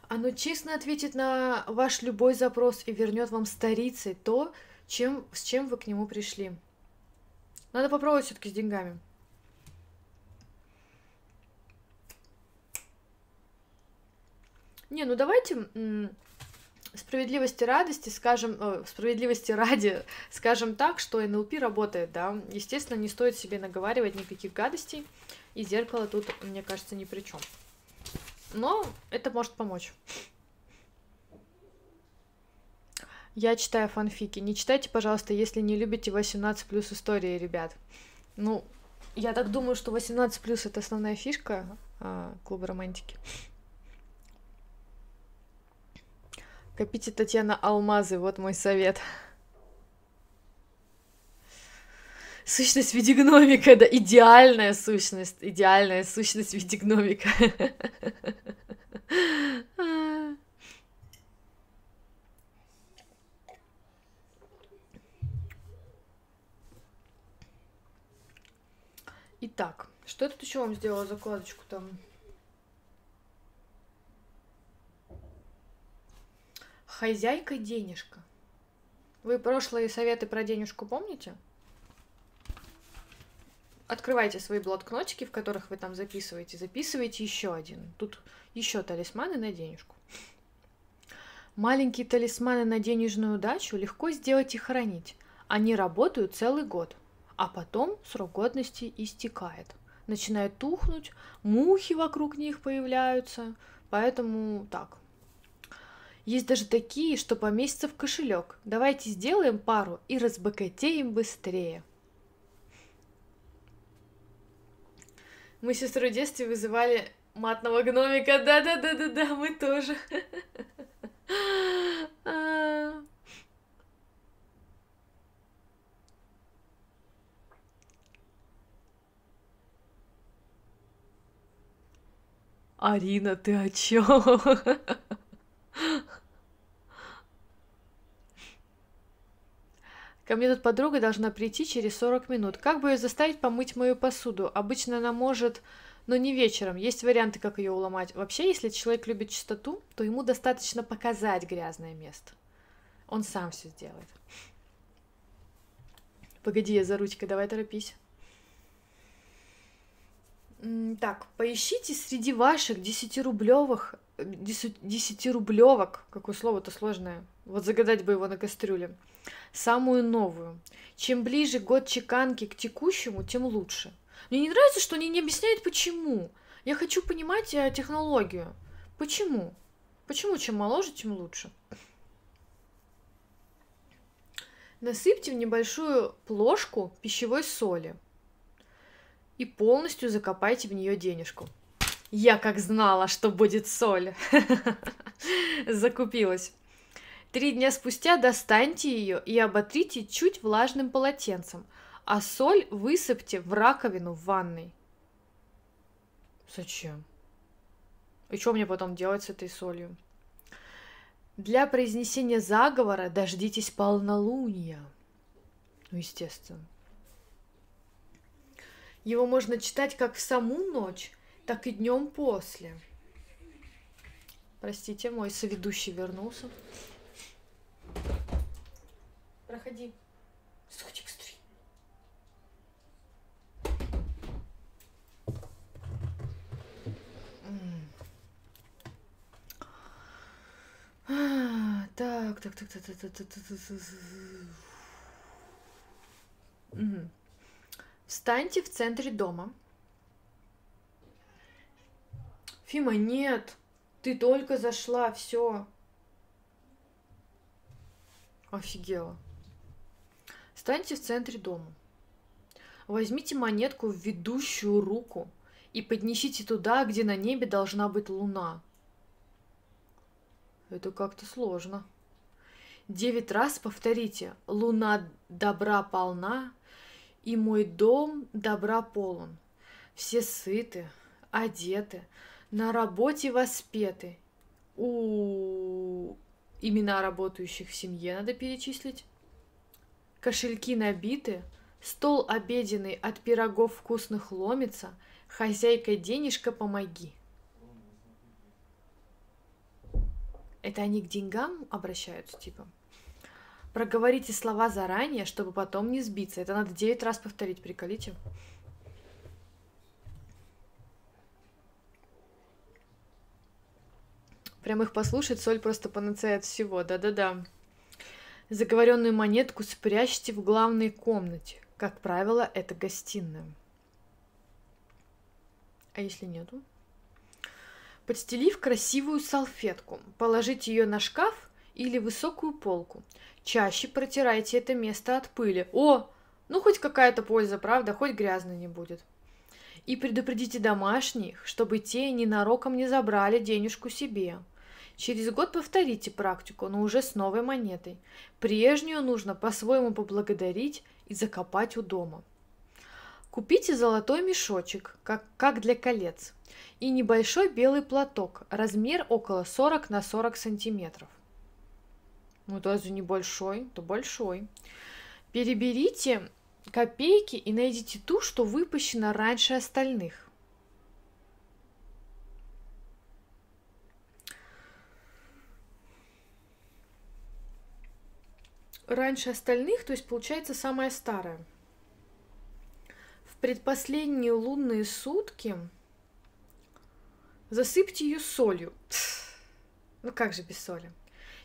Оно честно ответит на ваш любой запрос и вернет вам старицей то, чем, с чем вы к нему пришли. Надо попробовать все-таки с деньгами. Не, ну давайте справедливости радости, скажем, э, справедливости ради, скажем так, что НЛП работает, да. Естественно, не стоит себе наговаривать никаких гадостей, и зеркало тут, мне кажется, ни при чем. Но это может помочь. Я читаю фанфики. Не читайте, пожалуйста, если не любите 18 плюс истории, ребят. Ну, я так думаю, что 18 плюс это основная фишка а, клуба романтики. Копите, Татьяна, алмазы, вот мой совет. Сущность в виде гномика, да, идеальная сущность, идеальная сущность в виде гномика. Итак, что я тут еще вам сделала закладочку там? Хозяйка денежка. Вы прошлые советы про денежку помните? Открывайте свои блокнотики, в которых вы там записываете. Записывайте еще один. Тут еще талисманы на денежку. Маленькие талисманы на денежную удачу легко сделать и хранить. Они работают целый год, а потом срок годности истекает. Начинает тухнуть, мухи вокруг них появляются, поэтому так. Есть даже такие, что поместятся в кошелек. Давайте сделаем пару и разбогатеем быстрее. Мы сестру в детстве вызывали матного гномика. Да-да-да-да-да, мы тоже. А. Арина, ты о чем? Ко мне тут подруга должна прийти через 40 минут. Как бы ее заставить помыть мою посуду? Обычно она может, но не вечером. Есть варианты, как ее уломать. Вообще, если человек любит чистоту, то ему достаточно показать грязное место. Он сам все сделает. Погоди, я за ручкой, давай торопись. Так, поищите среди ваших 10-рублевых 10-рублевок, какое слово-то сложное, вот загадать бы его на кастрюле, самую новую. Чем ближе год чеканки к текущему, тем лучше. Мне не нравится, что они не объясняют, почему. Я хочу понимать э, технологию. Почему? Почему чем моложе, тем лучше? Насыпьте в небольшую плошку пищевой соли и полностью закопайте в нее денежку. Я как знала, что будет соль. Закупилась. Три дня спустя достаньте ее и оботрите чуть влажным полотенцем, а соль высыпьте в раковину в ванной. Зачем? И что мне потом делать с этой солью? Для произнесения заговора дождитесь полнолуния. Ну, естественно. Его можно читать как в саму ночь, так и днем после. Простите, мой соведущий вернулся. Проходи. Сучек, стри. Так, так, так, так, так, так, так, так. Встаньте в центре дома Фима, нет, ты только зашла, все. Офигела. Станьте в центре дома. Возьмите монетку в ведущую руку и поднесите туда, где на небе должна быть луна. Это как-то сложно. Девять раз повторите. Луна добра полна, и мой дом добра полон. Все сыты, одеты, на работе воспеты. У имена работающих в семье надо перечислить. Кошельки набиты, стол обеденный от пирогов вкусных ломится, хозяйка денежка помоги. Это они к деньгам обращаются, типа? Проговорите слова заранее, чтобы потом не сбиться. Это надо девять раз повторить, приколите. Прям их послушать, соль просто панацея от всего, да-да-да. Заговоренную монетку спрячьте в главной комнате. Как правило, это гостиная. А если нету? Подстелив красивую салфетку, положите ее на шкаф или высокую полку. Чаще протирайте это место от пыли. О, ну хоть какая-то польза, правда, хоть грязно не будет. И предупредите домашних, чтобы те ненароком не забрали денежку себе. Через год повторите практику, но уже с новой монетой. Прежнюю нужно по-своему поблагодарить и закопать у дома. Купите золотой мешочек, как, как для колец, и небольшой белый платок, размер около 40 на 40 сантиметров. Ну, разве небольшой? Это большой. Переберите копейки и найдите ту, что выпущена раньше остальных. Раньше остальных, то есть получается самая старая. В предпоследние лунные сутки засыпьте ее солью. Ну как же без соли?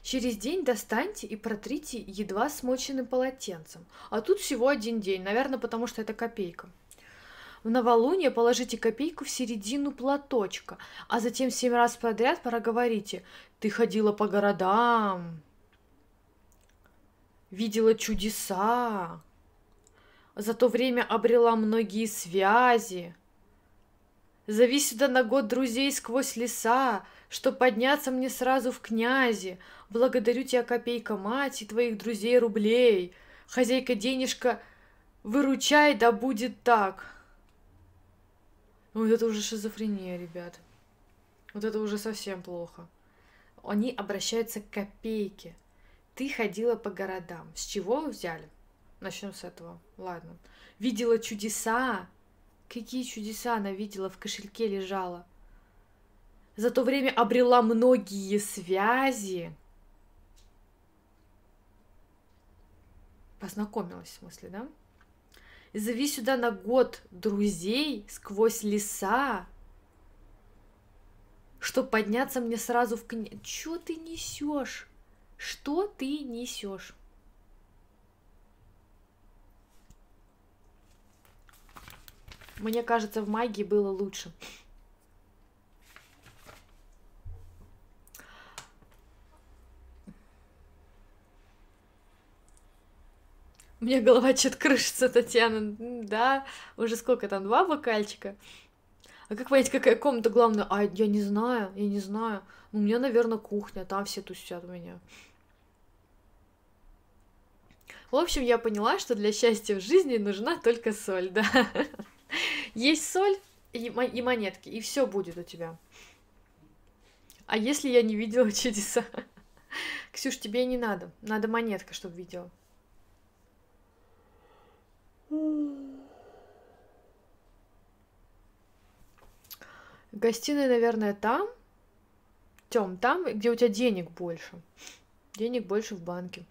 Через день достаньте и протрите едва смоченным полотенцем. А тут всего один день, наверное, потому что это копейка. В новолуние положите копейку в середину платочка, а затем семь раз подряд проговорите «Ты ходила по городам, видела чудеса, за то время обрела многие связи, Зови сюда на год друзей сквозь леса, что подняться мне сразу в князи. Благодарю тебя, копейка, мать, и твоих друзей рублей. Хозяйка денежка, выручай, да будет так. Вот это уже шизофрения, ребят. Вот это уже совсем плохо. Они обращаются к копейке. Ты ходила по городам. С чего взяли? Начнем с этого. Ладно. Видела чудеса, Какие чудеса она видела, в кошельке лежала. За то время обрела многие связи. Познакомилась, в смысле, да? Зови сюда на год друзей сквозь леса, что подняться мне сразу в книгу. Чё ты несешь? Что ты несешь? Мне кажется, в магии было лучше. У меня голова что-то крышится, Татьяна. Да, уже сколько там, два бокальчика? А как понять, какая комната главная? А, я не знаю, я не знаю. У меня, наверное, кухня, там все тусят у меня. В общем, я поняла, что для счастья в жизни нужна только соль, да. Есть соль и монетки, и все будет у тебя. А если я не видела чудеса? Ксюш, тебе не надо. Надо монетка, чтобы видела. Гостиная, наверное, там. Тем, там, где у тебя денег больше. Денег больше в банке.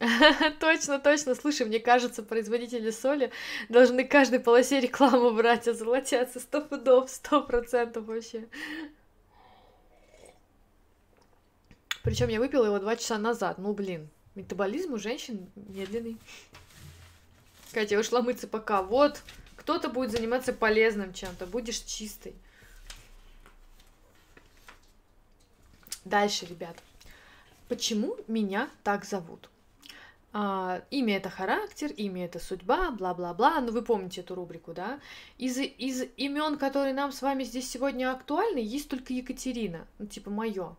Точно, точно. Слушай, мне кажется, производители соли должны каждой полосе рекламу брать, озолотятся сто пудов, сто процентов вообще. Причем я выпила его два часа назад. Ну, блин, метаболизм у женщин медленный. Катя, ушла мыться пока. Вот, кто-то будет заниматься полезным чем-то, будешь чистой. Дальше, ребят. Почему меня так зовут? а, имя это характер, имя это судьба, бла-бла-бла. Ну, вы помните эту рубрику, да? Из, из имен, которые нам с вами здесь сегодня актуальны, есть только Екатерина, ну, типа мое.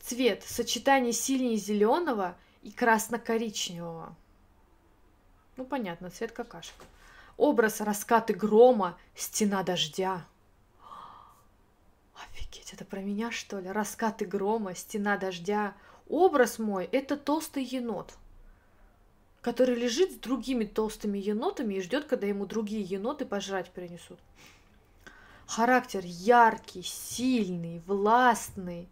Цвет сочетание сильнее зеленого и красно-коричневого. Ну, понятно, цвет какашек. Образ раскаты грома, стена дождя. Офигеть, это про меня, что ли? Раскаты грома, стена дождя. Образ мой – это толстый енот который лежит с другими толстыми енотами и ждет, когда ему другие еноты пожрать принесут. Характер яркий, сильный, властный,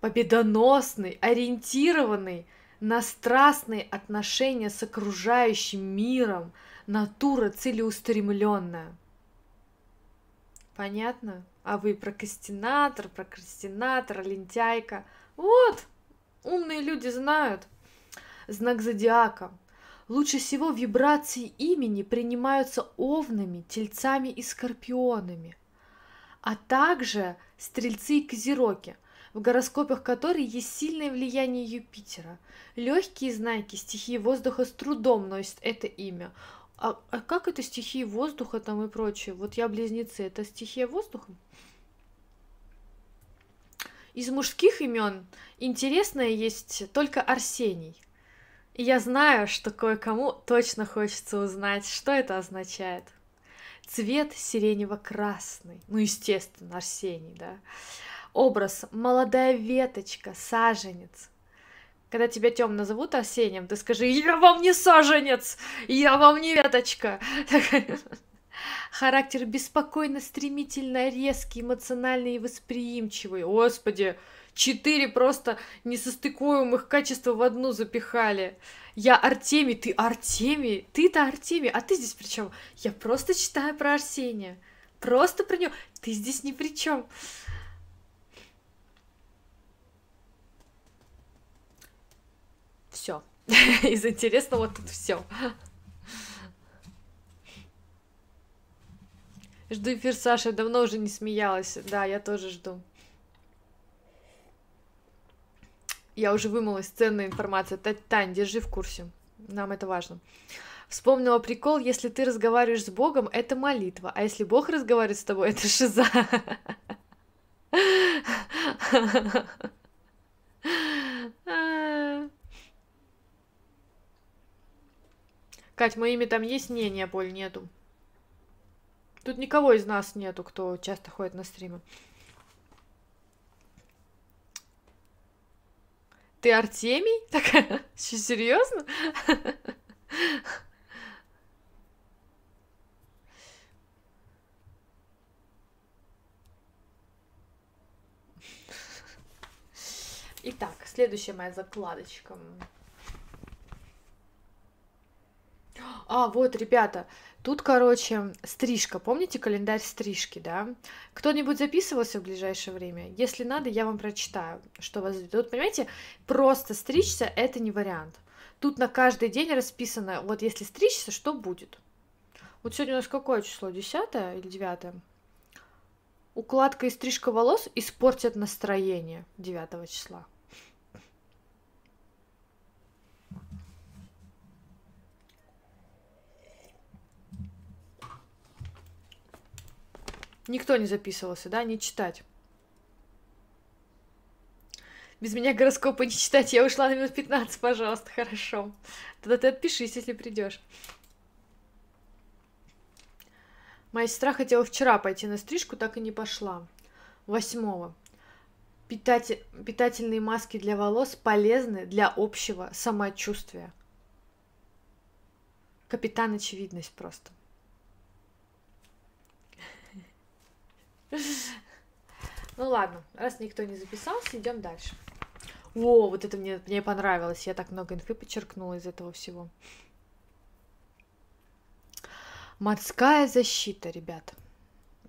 победоносный, ориентированный на страстные отношения с окружающим миром, натура целеустремленная. Понятно? А вы прокрастинатор, прокрастинатор, лентяйка. Вот, умные люди знают – знак зодиака. Лучше всего вибрации имени принимаются овнами, тельцами и скорпионами, а также стрельцы и козероги, в гороскопах которых есть сильное влияние Юпитера. Легкие знаки стихии воздуха с трудом носят это имя. А, а как это стихии воздуха там и прочее? Вот я близнецы, это стихия воздуха? Из мужских имен интересное есть только Арсений. И я знаю, что кое-кому точно хочется узнать, что это означает. Цвет сиренево-красный, ну, естественно, Арсений, да. Образ молодая веточка, саженец. Когда тебя Тём назовут Арсением, ты скажи, я вам не саженец, я вам не веточка. Характер беспокойно, стремительно, резкий, эмоциональный и восприимчивый. Господи, четыре просто несостыкуемых качества в одну запихали. Я Артемий, ты Артемий, ты-то Артемий, а ты здесь при чем? Я просто читаю про Арсения. Просто про него. Ты здесь ни при чем. Все. Из интересного тут все. Жду эфир Саша, давно уже не смеялась. Да, я тоже жду. Я уже вымылась, ценная информация. Тань, держи в курсе. Нам это важно. Вспомнила прикол, если ты разговариваешь с Богом, это молитва, а если Бог разговаривает с тобой, это шиза. Кать, мое имя там есть? Не, не, Поль, нету. Тут никого из нас нету, кто часто ходит на стримы. Ты Артемий? Такая, серьезно? Итак, следующая моя закладочка. А, вот, ребята, тут, короче, стрижка. Помните календарь стрижки, да? Кто-нибудь записывался в ближайшее время? Если надо, я вам прочитаю, что вас ждет. Понимаете, просто стричься — это не вариант. Тут на каждый день расписано, вот если стричься, что будет. Вот сегодня у нас какое число? Десятое или девятое? Укладка и стрижка волос испортят настроение 9 числа. Никто не записывался, да, не читать. Без меня гороскопы не читать. Я ушла на минут 15, пожалуйста, хорошо. Тогда ты отпишись, если придешь. Моя сестра хотела вчера пойти на стрижку, так и не пошла. Восьмого. Питатель... Питательные маски для волос полезны для общего самочувствия. Капитан очевидность просто. Ну ладно, раз никто не записался, идем дальше. О, вот это мне, мне понравилось. Я так много инфы подчеркнула из этого всего. Морская защита, ребят.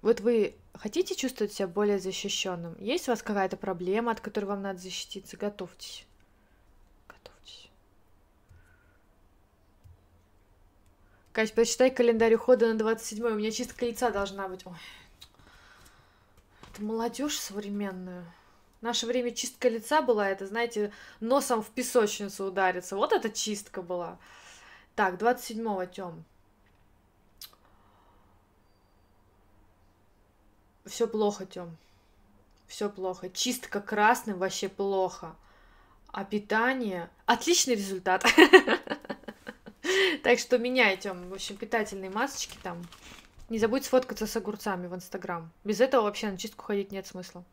Вот вы хотите чувствовать себя более защищенным? Есть у вас какая-то проблема, от которой вам надо защититься? Готовьтесь. Готовьтесь. Кать, почитай календарь ухода на 27 У меня чистка лица должна быть. Ой. Это молодежь современная. В наше время чистка лица была, это, знаете, носом в песочницу удариться. Вот это чистка была. Так, 27-го, Тём. Все плохо, Тём. Все плохо. Чистка красным вообще плохо. А питание... Отличный результат. Так что меняйте, в общем, питательные масочки там. Не забудь сфоткаться с огурцами в Инстаграм. Без этого вообще на чистку ходить нет смысла.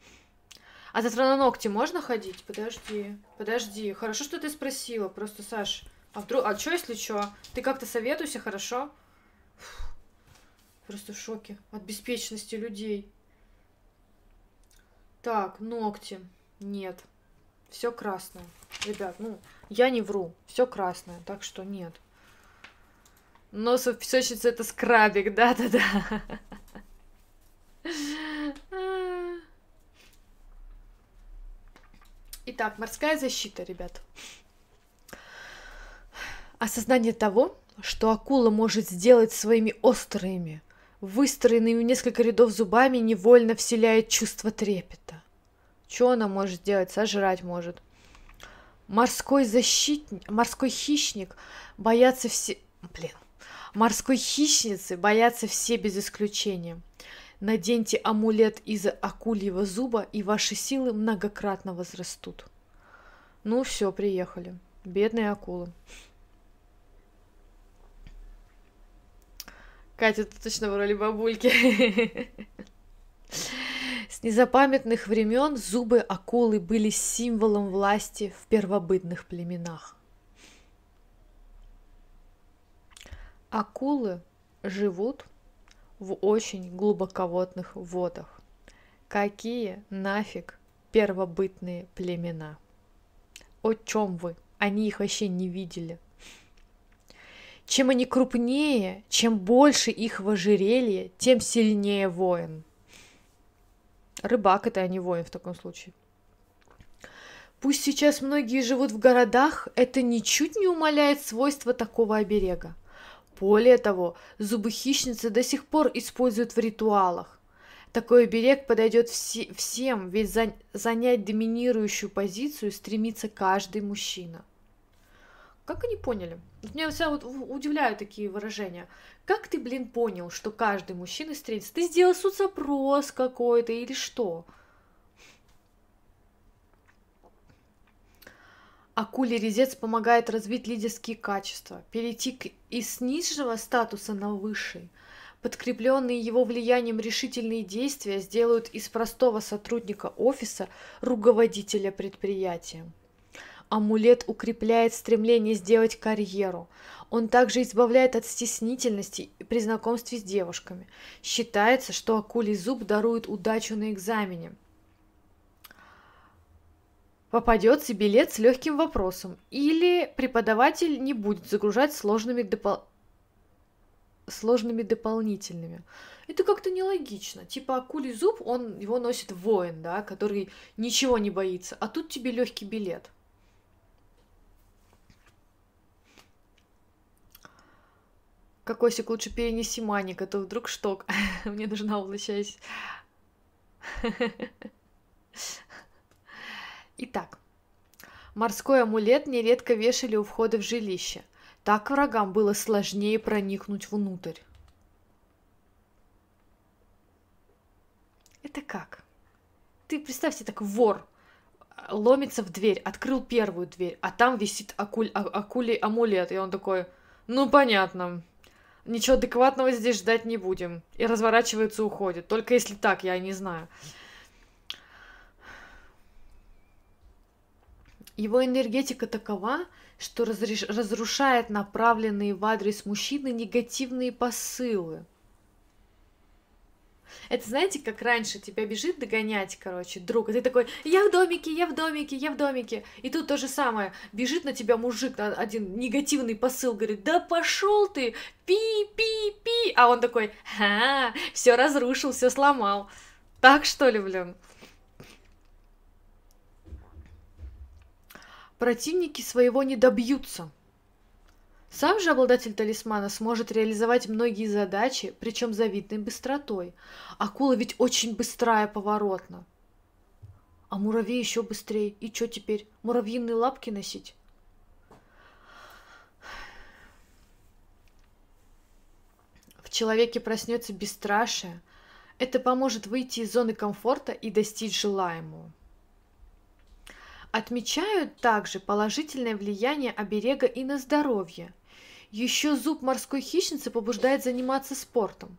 А завтра на ногти можно ходить? Подожди, подожди. Хорошо, что ты спросила. Просто, Саш, а вдруг... А что, если что? Ты как-то советуйся, хорошо? Фу. Просто в шоке от беспечности людей. Так, ногти. Нет. Все красное. Ребят, ну, я не вру. Все красное, так что нет. Нос в песочнице это скрабик, да-да-да. Итак, морская защита, ребят. Осознание того, что акула может сделать своими острыми, выстроенными в несколько рядов зубами, невольно вселяет чувство трепета. Что она может сделать? Сожрать может. Морской защитник, морской хищник боятся все... Блин, Морской хищницы боятся все без исключения. Наденьте амулет из акульего зуба, и ваши силы многократно возрастут. Ну все, приехали. Бедные акулы. Катя, ты точно в роли бабульки. С незапамятных времен зубы акулы были символом власти в первобытных племенах. Акулы живут в очень глубоководных водах. Какие нафиг первобытные племена? О чем вы? Они их вообще не видели. Чем они крупнее, чем больше их в ожерелье, тем сильнее воин. Рыбак это, а не воин в таком случае. Пусть сейчас многие живут в городах, это ничуть не умаляет свойства такого оберега. Более того, зубы хищницы до сих пор используют в ритуалах. Такой оберег подойдет вси- всем, ведь за- занять доминирующую позицию стремится каждый мужчина. Как они поняли? Меня всегда вот удивляют такие выражения. Как ты, блин, понял, что каждый мужчина стремится? Ты сделал соцопрос какой-то или что? Акулий резец помогает развить лидерские качества, перейти из низшего статуса на высший. Подкрепленные его влиянием решительные действия сделают из простого сотрудника офиса руководителя предприятия. Амулет укрепляет стремление сделать карьеру. Он также избавляет от стеснительности при знакомстве с девушками. Считается, что акулий зуб дарует удачу на экзамене. Попадется билет с легким вопросом. Или преподаватель не будет загружать сложными, допол... сложными дополнительными. Это как-то нелогично. Типа акулий зуб, он его носит воин, да, который ничего не боится. А тут тебе легкий билет. Кокосик, лучше перенеси маник, а то вдруг шток. Мне нужна возвращаясь. Итак, морской амулет нередко вешали у входа в жилище. Так врагам было сложнее проникнуть внутрь. Это как? Ты представь себе так вор ломится в дверь, открыл первую дверь, а там висит акуль, а, акулий амулет, и он такой, ну понятно, ничего адекватного здесь ждать не будем. И разворачивается, уходит. Только если так, я не знаю. Его энергетика такова, что разрушает направленные в адрес мужчины негативные посылы. Это знаете, как раньше тебя бежит догонять, короче, друг, и ты такой, я в домике, я в домике, я в домике. И тут то же самое, бежит на тебя мужик, один негативный посыл, говорит, да пошел ты, пи-пи-пи. А он такой, ха, все разрушил, все сломал. Так что ли, блин? Противники своего не добьются. Сам же обладатель талисмана сможет реализовать многие задачи, причем завидной быстротой. Акула ведь очень быстрая поворотно. А муравей еще быстрее. И что теперь? Муравьиные лапки носить? В человеке проснется бесстрашие. Это поможет выйти из зоны комфорта и достичь желаемого. Отмечают также положительное влияние оберега и на здоровье – еще зуб морской хищницы побуждает заниматься спортом.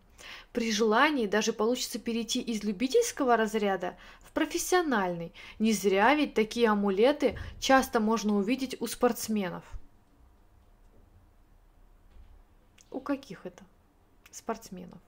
При желании даже получится перейти из любительского разряда в профессиональный. Не зря ведь такие амулеты часто можно увидеть у спортсменов. У каких это спортсменов?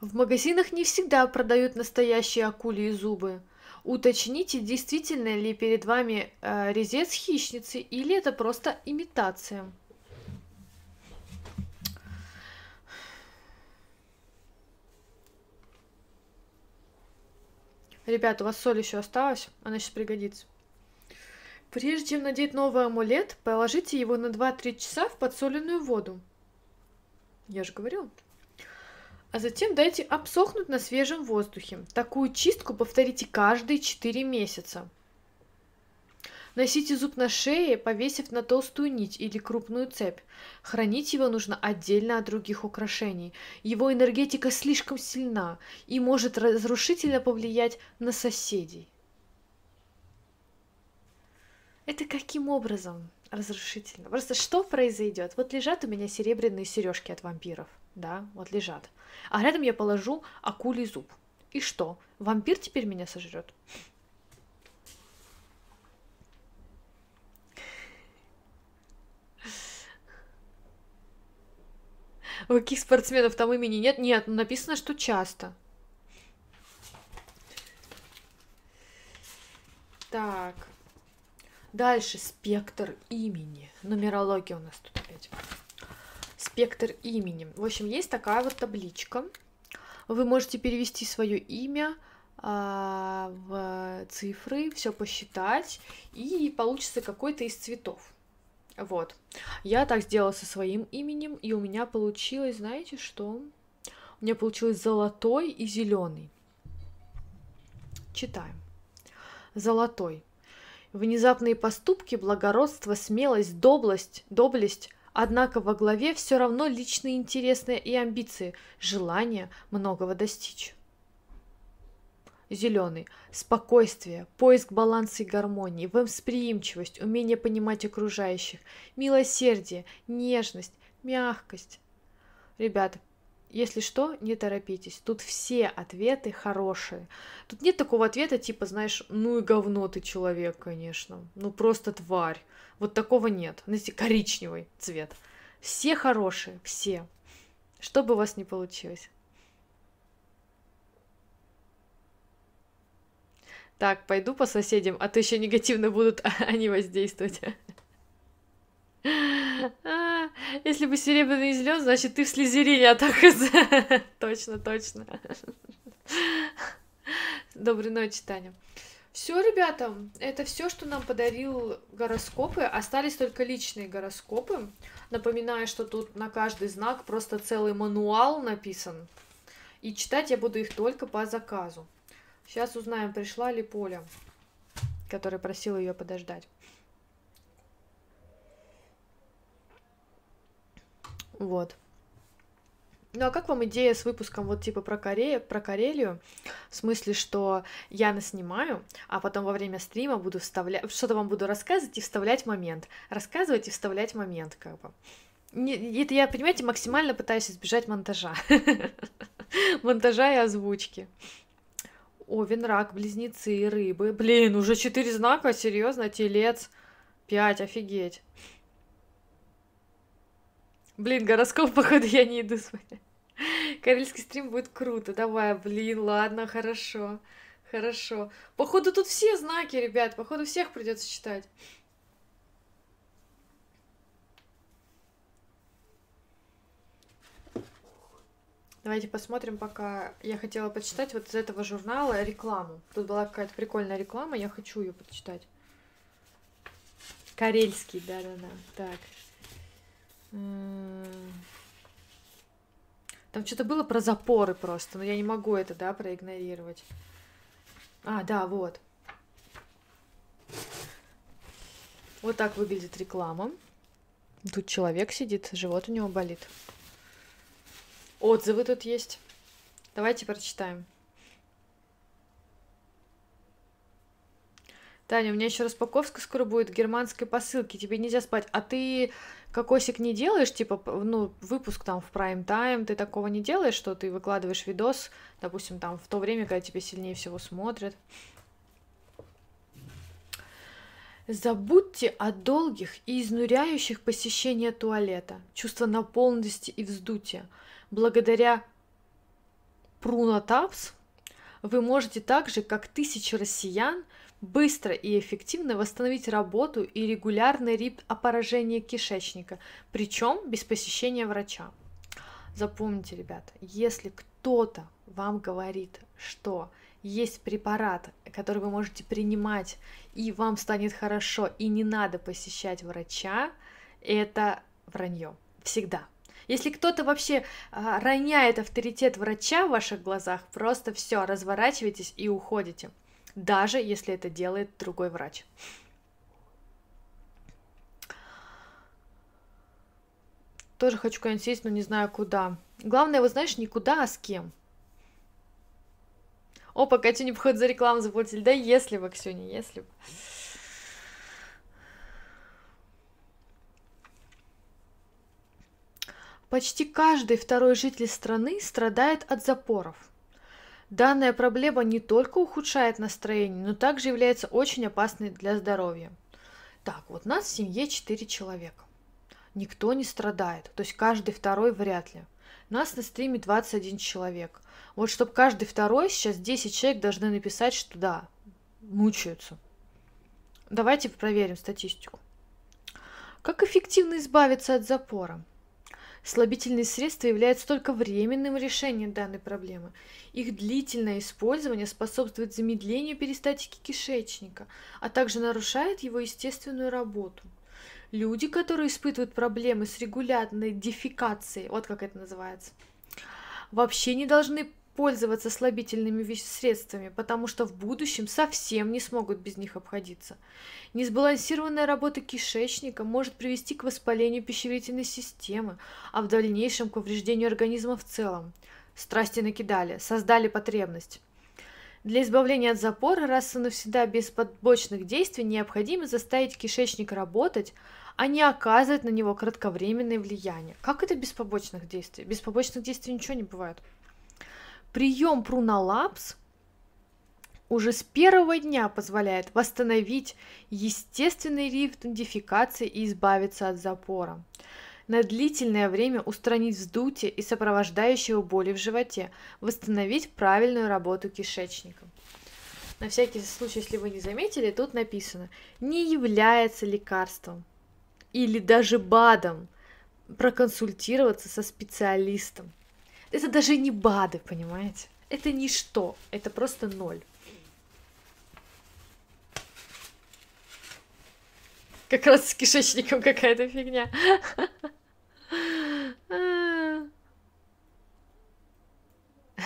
В магазинах не всегда продают настоящие акулии зубы. Уточните, действительно ли перед вами э, резец хищницы или это просто имитация. Ребята, у вас соль еще осталась, она сейчас пригодится. Прежде чем надеть новый амулет, положите его на 2-3 часа в подсоленную воду. Я же говорила а затем дайте обсохнуть на свежем воздухе. Такую чистку повторите каждые 4 месяца. Носите зуб на шее, повесив на толстую нить или крупную цепь. Хранить его нужно отдельно от других украшений. Его энергетика слишком сильна и может разрушительно повлиять на соседей. Это каким образом? Разрушительно. Просто что произойдет? Вот лежат у меня серебряные сережки от вампиров, да, вот лежат. А рядом я положу акулий зуб. И что? Вампир теперь меня сожрет? У каких спортсменов там имени нет? Нет, написано, что часто. Так. Дальше спектр имени. Нумерология у нас тут опять. Спектр имени. В общем, есть такая вот табличка. Вы можете перевести свое имя а, в цифры, все посчитать, и получится какой-то из цветов. Вот. Я так сделала со своим именем, и у меня получилось, знаете что? У меня получилось золотой и зеленый. Читаем. Золотой. Внезапные поступки, благородство, смелость, доблесть, доблесть, однако во главе все равно личные интересы и амбиции, желание многого достичь. Зеленый. Спокойствие, поиск баланса и гармонии, восприимчивость, умение понимать окружающих, милосердие, нежность, мягкость. Ребята, если что, не торопитесь. Тут все ответы хорошие. Тут нет такого ответа, типа, знаешь, ну и говно ты человек, конечно. Ну просто тварь. Вот такого нет. Знаете, коричневый цвет. Все хорошие, все. Что бы у вас ни получилось. Так, пойду по соседям, а то еще негативно будут они воздействовать. Если бы серебряный и зеленый, значит, ты в слезерине, а так Точно, точно. Доброй ночи, Таня. Все, ребята, это все, что нам подарил гороскопы. Остались только личные гороскопы. Напоминаю, что тут на каждый знак просто целый мануал написан. И читать я буду их только по заказу. Сейчас узнаем, пришла ли Поля, которая просила ее подождать. Вот. Ну а как вам идея с выпуском вот типа про, Коре... про Карелию? В смысле, что я наснимаю, а потом во время стрима буду вставлять, что-то вам буду рассказывать и вставлять момент. Рассказывать и вставлять момент, как бы. Не, это я, понимаете, максимально пытаюсь избежать монтажа. Монтажа и озвучки. Овен, рак, близнецы рыбы. Блин, уже четыре знака, серьезно, телец. Пять, офигеть. Блин, гороскоп, походу, я не иду смотреть. Карельский стрим будет круто. Давай, блин, ладно, хорошо. Хорошо. Походу, тут все знаки, ребят. Походу, всех придется читать. Давайте посмотрим, пока я хотела почитать вот из этого журнала рекламу. Тут была какая-то прикольная реклама, я хочу ее почитать. Карельский, да-да-да. Так. Там что-то было про запоры просто, но я не могу это, да, проигнорировать. А, да, вот. Вот так выглядит реклама. Тут человек сидит, живот у него болит. Отзывы тут есть. Давайте прочитаем. Таня, у меня еще распаковка скоро будет германской посылки, тебе нельзя спать. А ты кокосик не делаешь, типа, ну, выпуск там в прайм тайм, ты такого не делаешь, что ты выкладываешь видос, допустим, там в то время, когда тебе сильнее всего смотрят. Забудьте о долгих и изнуряющих посещения туалета, чувство наполненности и вздутия. Благодаря Прунотапс вы можете так же, как тысячи россиян, быстро и эффективно восстановить работу и регулярный ритм опорожения кишечника, причем без посещения врача. Запомните, ребята, если кто-то вам говорит, что есть препарат, который вы можете принимать, и вам станет хорошо, и не надо посещать врача, это вранье. Всегда. Если кто-то вообще а, роняет авторитет врача в ваших глазах, просто все, разворачивайтесь и уходите даже если это делает другой врач. Тоже хочу куда-нибудь сесть, но не знаю куда. Главное, вот знаешь, никуда, а с кем. Опа, Катюне, походу, за рекламу заплатили. Да если бы, Ксюня, если бы. Почти каждый второй житель страны страдает от запоров – Данная проблема не только ухудшает настроение, но также является очень опасной для здоровья. Так, вот нас в семье 4 человека. Никто не страдает, то есть каждый второй вряд ли. Нас на стриме 21 человек. Вот чтобы каждый второй, сейчас 10 человек должны написать, что да, мучаются. Давайте проверим статистику. Как эффективно избавиться от запора? Слабительные средства являются только временным решением данной проблемы. Их длительное использование способствует замедлению перистатики кишечника, а также нарушает его естественную работу. Люди, которые испытывают проблемы с регулярной дефекацией, вот как это называется, вообще не должны пользоваться слабительными средствами, потому что в будущем совсем не смогут без них обходиться. Несбалансированная работа кишечника может привести к воспалению пищеварительной системы, а в дальнейшем к повреждению организма в целом. Страсти накидали, создали потребность. Для избавления от запора раз и навсегда без побочных действий необходимо заставить кишечник работать, а не оказывать на него кратковременное влияние. Как это без побочных действий? Без побочных действий ничего не бывает. Прием Пруналапс уже с первого дня позволяет восстановить естественный ритм дефекации и избавиться от запора. На длительное время устранить вздутие и сопровождающего боли в животе, восстановить правильную работу кишечника. На всякий случай, если вы не заметили, тут написано «не является лекарством» или даже БАДом проконсультироваться со специалистом. Это даже не БАДы, понимаете? Это ничто, это просто ноль. Как раз с кишечником какая-то фигня.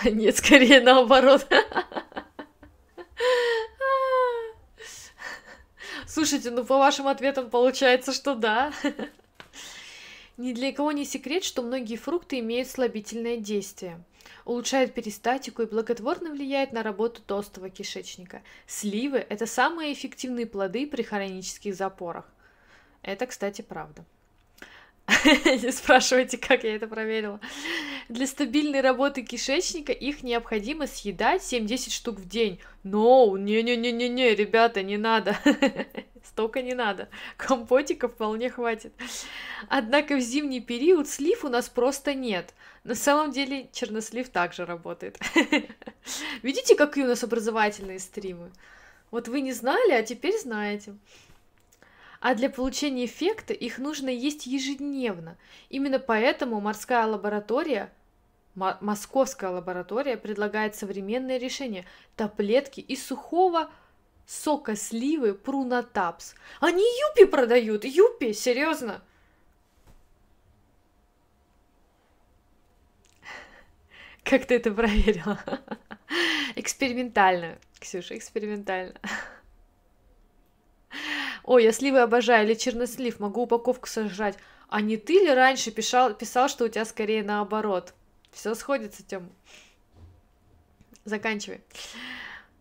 Нет, скорее наоборот. Слушайте, ну по вашим ответам получается, что да. Ни для кого не секрет, что многие фрукты имеют слабительное действие. Улучшает перистатику и благотворно влияет на работу толстого кишечника. Сливы – это самые эффективные плоды при хронических запорах. Это, кстати, правда. Не спрашивайте, как я это проверила. Для стабильной работы кишечника их необходимо съедать 7-10 штук в день. Но, не-не-не-не-не, ребята, не надо. Столько не надо. Компотика вполне хватит. Однако в зимний период слив у нас просто нет. На самом деле чернослив также работает. Видите, какие у нас образовательные стримы? Вот вы не знали, а теперь знаете. А для получения эффекта их нужно есть ежедневно. Именно поэтому морская лаборатория Московская лаборатория предлагает современное решение – таблетки из сухого сока сливы Прунатапс. Они юпи продают, юпи, серьезно. Как ты это проверила? Экспериментально, Ксюша, экспериментально. Ой, я сливы обожаю, или чернослив, могу упаковку сожрать. А не ты ли раньше писал, писал что у тебя скорее наоборот? Все сходится, Тём. Заканчивай.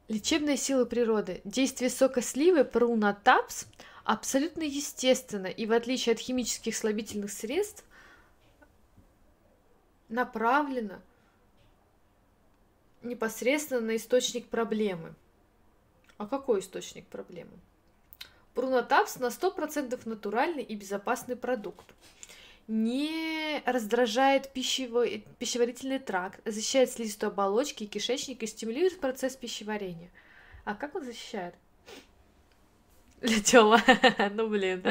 Лечебные силы природы. Действие сока сливы прунатапс абсолютно естественно и в отличие от химических слабительных средств направлено непосредственно на источник проблемы. А какой источник проблемы? Прунатапс на 100% натуральный и безопасный продукт не раздражает пищево- пищеварительный тракт, защищает слизистую оболочки и кишечник и стимулирует процесс пищеварения. А как он защищает? Тёма, ну блин.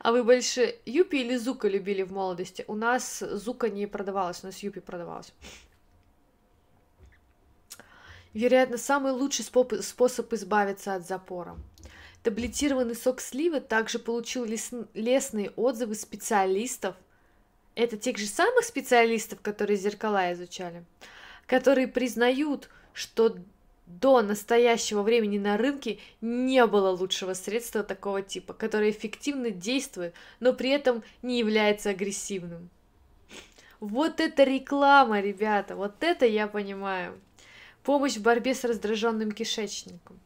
А вы больше Юпи или Зука любили в молодости? У нас Зука не продавалась, у нас Юпи продавалась. Вероятно, самый лучший способ избавиться от запора. Таблетированный сок сливы также получил лес... лестные отзывы специалистов. Это тех же самых специалистов, которые зеркала изучали, которые признают, что до настоящего времени на рынке не было лучшего средства такого типа, которое эффективно действует, но при этом не является агрессивным. Вот это реклама, ребята, вот это я понимаю. Помощь в борьбе с раздраженным кишечником.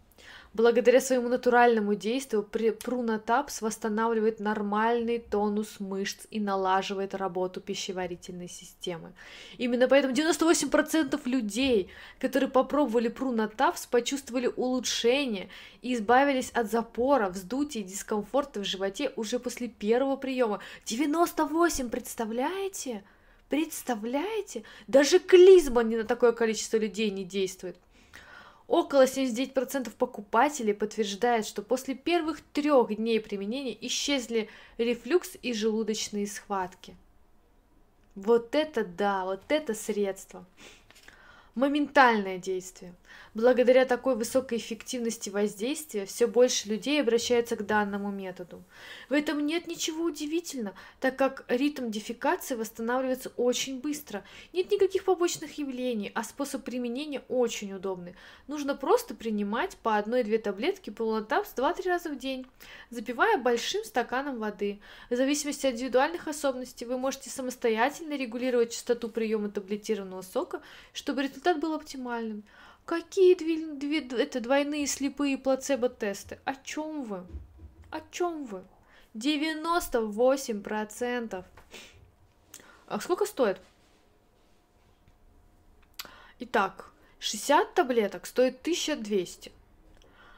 Благодаря своему натуральному действию прунатапс восстанавливает нормальный тонус мышц и налаживает работу пищеварительной системы. Именно поэтому 98% людей, которые попробовали прунатапс, почувствовали улучшение и избавились от запора, вздутия и дискомфорта в животе уже после первого приема. 98, представляете? Представляете? Даже клизма не на такое количество людей не действует. Около 79% покупателей подтверждают, что после первых трех дней применения исчезли рефлюкс и желудочные схватки. Вот это да, вот это средство моментальное действие. Благодаря такой высокой эффективности воздействия все больше людей обращаются к данному методу. В этом нет ничего удивительного, так как ритм дефекации восстанавливается очень быстро. Нет никаких побочных явлений, а способ применения очень удобный. Нужно просто принимать по одной-две таблетки полунотапс 2-3 раза в день, запивая большим стаканом воды. В зависимости от индивидуальных особенностей вы можете самостоятельно регулировать частоту приема таблетированного сока, чтобы результат был оптимальным. Какие две, две, это двойные слепые плацебо-тесты? О чем вы? О чем вы? 98%. А сколько стоит? Итак, 60 таблеток стоит 1200.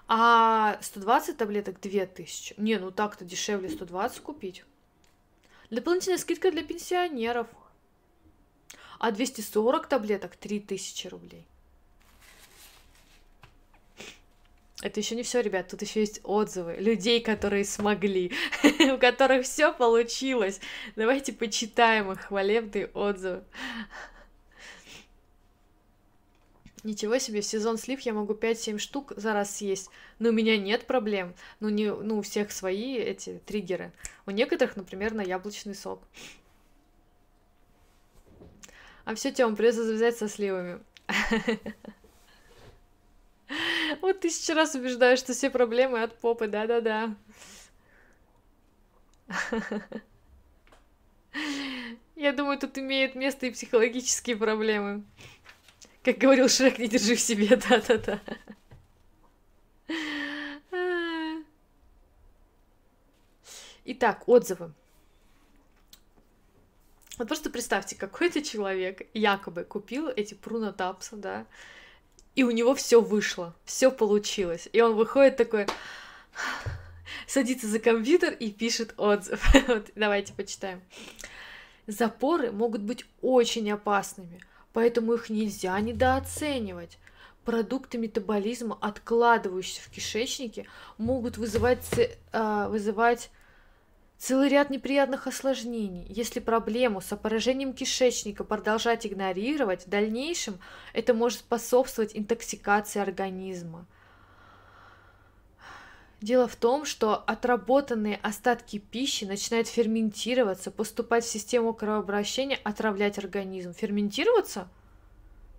А 120 таблеток 2000. Не, ну так-то дешевле 120 купить. Дополнительная скидка для пенсионеров. А 240 таблеток 3000 рублей. Это еще не все, ребят, тут еще есть отзывы людей, которые смогли, у которых все получилось. Давайте почитаем их хвалебные отзывы. Ничего себе, сезон слив я могу 5-7 штук за раз съесть. Но у меня нет проблем. Ну, не, ну, у всех свои эти триггеры. У некоторых, например, на яблочный сок. А все, Тём, придется завязать со сливами. Вот тысячу раз убеждаю, что все проблемы от попы, да-да-да. Я думаю, тут имеют место и психологические проблемы. Как говорил Шрек, не держи в себе, да-да-да. Итак, отзывы. Вот просто представьте, какой-то человек якобы купил эти Пруна Тапса, да, и у него все вышло, все получилось. И он выходит такой, садится за компьютер и пишет отзыв. вот, давайте почитаем. Запоры могут быть очень опасными, поэтому их нельзя недооценивать. Продукты метаболизма, откладывающиеся в кишечнике, могут вызывать, э, вызывать целый ряд неприятных осложнений. Если проблему с опорожением кишечника продолжать игнорировать, в дальнейшем это может способствовать интоксикации организма. Дело в том, что отработанные остатки пищи начинают ферментироваться, поступать в систему кровообращения, отравлять организм. Ферментироваться?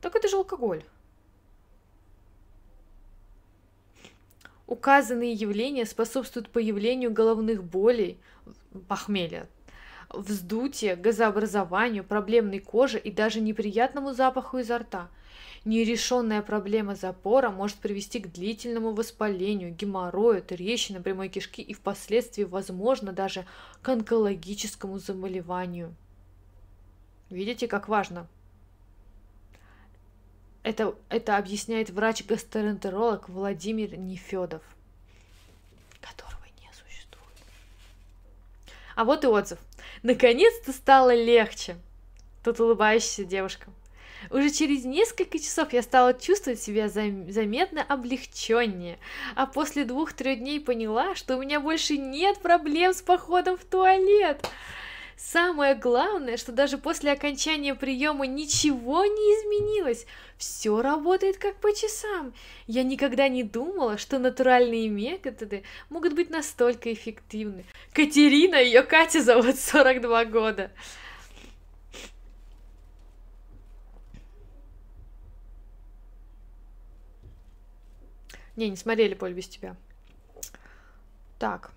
Так это же алкоголь. Указанные явления способствуют появлению головных болей, похмелья, вздутия, газообразованию, проблемной коже и даже неприятному запаху изо рта. Нерешенная проблема запора может привести к длительному воспалению, геморрою, трещинам прямой кишки и впоследствии, возможно, даже к онкологическому заболеванию. Видите, как важно? Это, это объясняет врач-гастроэнтеролог Владимир Нефедов, которого не существует. А вот и отзыв. Наконец-то стало легче. Тут улыбающаяся девушка. Уже через несколько часов я стала чувствовать себя заметно облегченнее, а после двух-трех дней поняла, что у меня больше нет проблем с походом в туалет. Самое главное, что даже после окончания приема ничего не изменилось. Все работает как по часам. Я никогда не думала, что натуральные методы могут быть настолько эффективны. Катерина, ее Катя зовут 42 года. Не, не смотрели «Поле без тебя». Так.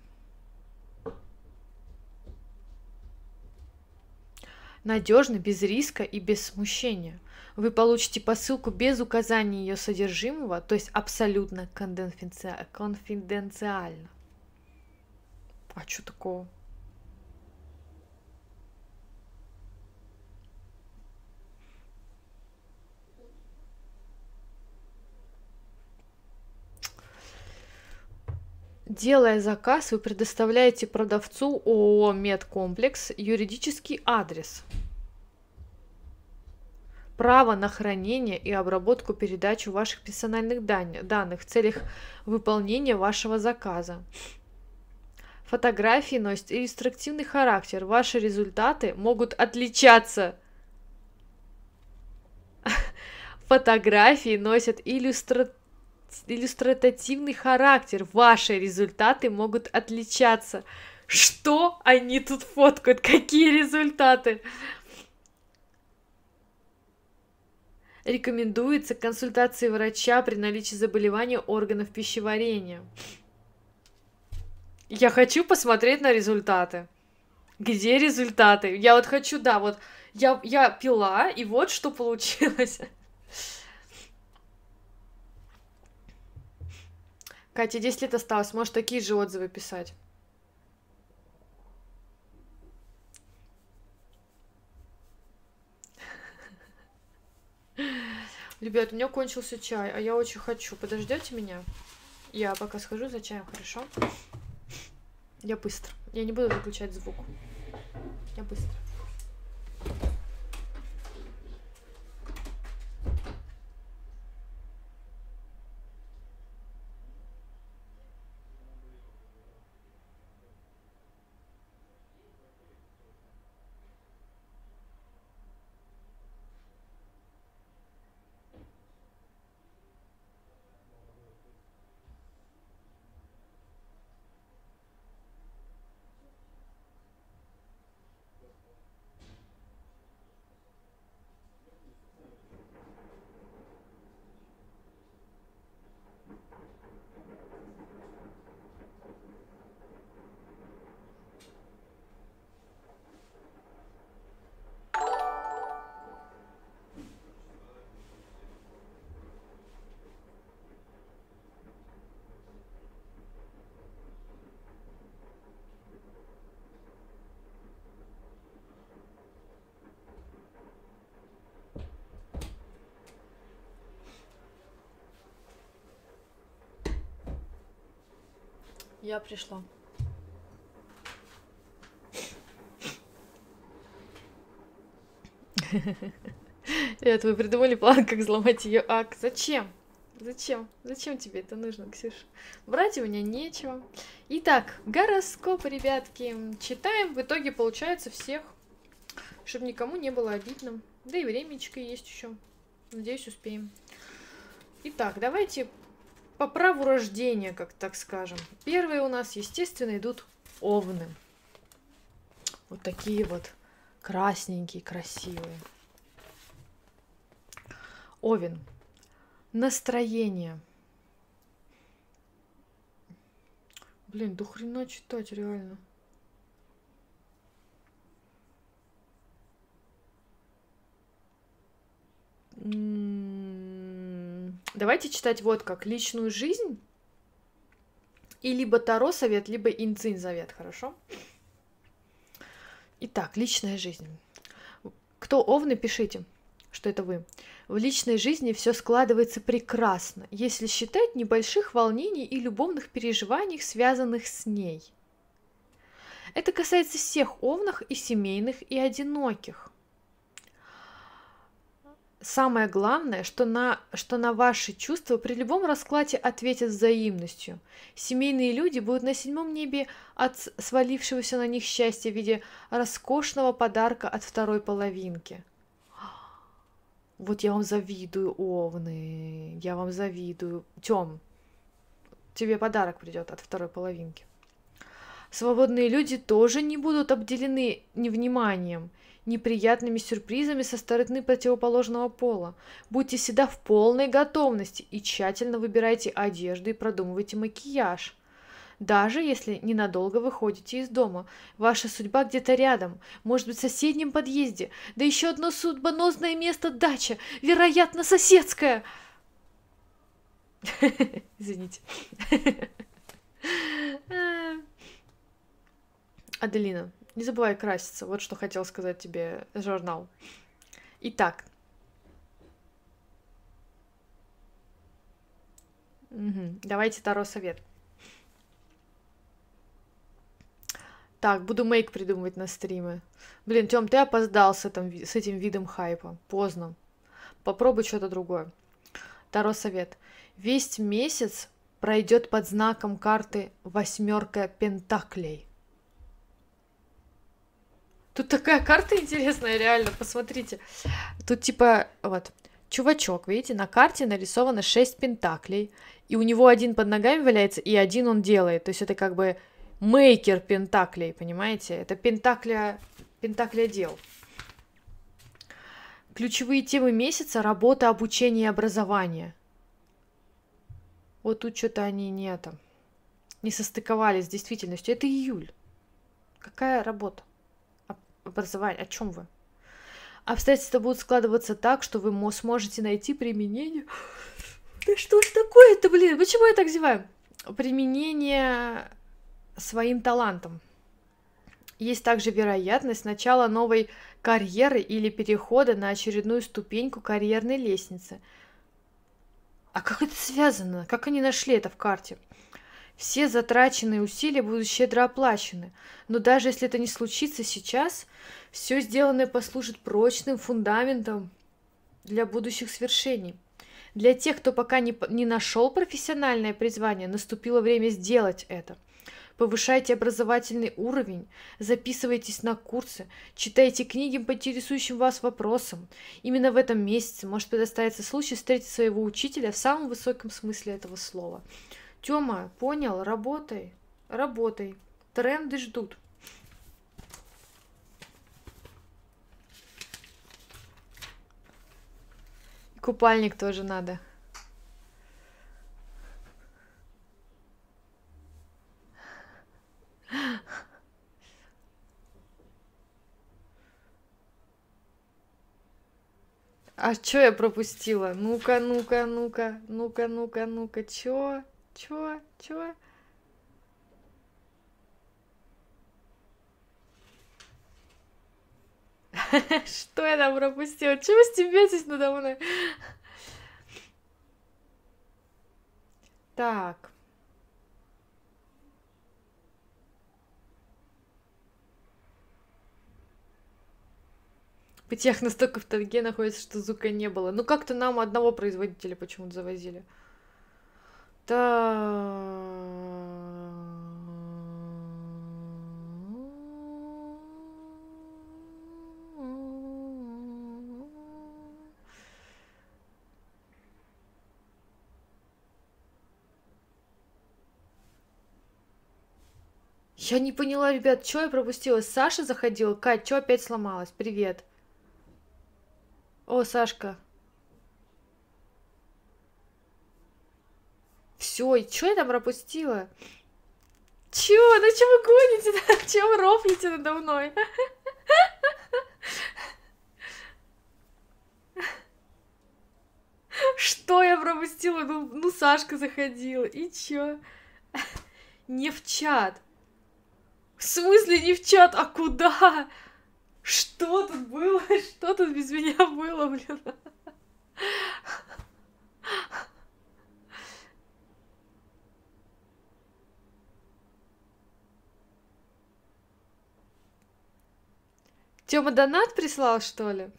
Надежно, без риска и без смущения. Вы получите посылку без указания ее содержимого, то есть абсолютно конфиденциально. А что такого? Делая заказ, вы предоставляете продавцу ООО «Медкомплекс» юридический адрес, право на хранение и обработку передачу ваших персональных данных в целях выполнения вашего заказа. Фотографии носят иллюстративный характер. Ваши результаты могут отличаться. Фотографии носят иллюстративный иллюстративный характер. Ваши результаты могут отличаться. Что они тут фоткают? Какие результаты? Рекомендуется консультация врача при наличии заболевания органов пищеварения. Я хочу посмотреть на результаты. Где результаты? Я вот хочу, да, вот я, я пила, и вот что получилось. Катя, 10 лет осталось, можешь такие же отзывы писать. Ребят, у меня кончился чай, а я очень хочу. Подождете меня? Я пока схожу за чаем, хорошо? Я быстро. Я не буду выключать звук. Я быстро. Я пришла. Это вы придумали план, как взломать ее ак. Зачем? Зачем? Зачем тебе это нужно, Ксюша? Брать у меня нечего. Итак, гороскоп, ребятки. Читаем. В итоге получается всех. Чтобы никому не было обидно. Да и времечко есть еще. Надеюсь, успеем. Итак, давайте по праву рождения, как так скажем. Первые у нас, естественно, идут овны. Вот такие вот красненькие, красивые. Овен. Настроение. Блин, до хрена читать реально. Давайте читать вот как личную жизнь. И либо Таро совет, либо Инцинь завет, хорошо? Итак, личная жизнь. Кто овны, пишите, что это вы. В личной жизни все складывается прекрасно, если считать небольших волнений и любовных переживаний, связанных с ней. Это касается всех овнах и семейных, и одиноких самое главное, что на, что на ваши чувства при любом раскладе ответят взаимностью. Семейные люди будут на седьмом небе от свалившегося на них счастья в виде роскошного подарка от второй половинки. Вот я вам завидую, овны, я вам завидую. Тем, тебе подарок придет от второй половинки. Свободные люди тоже не будут обделены невниманием неприятными сюрпризами со стороны противоположного пола. Будьте всегда в полной готовности и тщательно выбирайте одежду и продумывайте макияж. даже если ненадолго выходите из дома. Ваша судьба где-то рядом, может быть, в соседнем подъезде, да еще одно судьбоносное место дача, вероятно, соседская. Извините. Аделина, не забывай краситься. Вот что хотел сказать тебе журнал. Итак. Угу. Давайте второй совет. Так, буду мейк придумывать на стримы. Блин, Тём, ты опоздал с этим, с этим видом хайпа. Поздно. Попробуй что-то другое. Второй совет. Весь месяц пройдет под знаком карты восьмерка пентаклей. Тут такая карта интересная, реально, посмотрите. Тут типа, вот, чувачок, видите, на карте нарисовано 6 пентаклей, и у него один под ногами валяется, и один он делает. То есть это как бы мейкер пентаклей, понимаете? Это пентакля, пентакля дел. Ключевые темы месяца – работа, обучение и образование. Вот тут что-то они не это, не состыковались с действительностью. Это июль. Какая работа? Образование. О чем вы? Обстоятельства будут складываться так, что вы сможете найти применение. Да что ж такое-то, блин? Почему я так зеваю? Применение своим талантом. Есть также вероятность начала новой карьеры или перехода на очередную ступеньку карьерной лестницы – а как это связано? Как они нашли это в карте? Все затраченные усилия будут щедро оплачены. Но даже если это не случится сейчас, все сделанное послужит прочным фундаментом для будущих свершений. Для тех, кто пока не, не нашел профессиональное призвание, наступило время сделать это – повышайте образовательный уровень, записывайтесь на курсы, читайте книги по интересующим вас вопросам. Именно в этом месяце может предоставиться случай встретить своего учителя в самом высоком смысле этого слова. Тёма, понял, работай, работай. Тренды ждут. Купальник тоже надо. А чё я пропустила? Ну-ка, ну-ка, ну-ка, ну-ка, ну-ка, ну-ка, чё? Чё? Чё? Что я там пропустила? Чего вы стебетесь надо мной? Так. Путях настолько в тайге находится, что звука не было. Ну как-то нам одного производителя почему-то завозили. Да. Я не поняла, ребят, что я пропустила? Саша заходила? Кать, что опять сломалась? Привет. О, Сашка. Все, и что я там пропустила? Чё? Ну чё вы гоните? Чё вы рофлите надо мной? Что я пропустила? Ну, ну Сашка заходила. И чё? Не в чат. В смысле не в чат? А куда? Что тут было? Что тут без меня было, блин? Тёма донат прислал, что ли?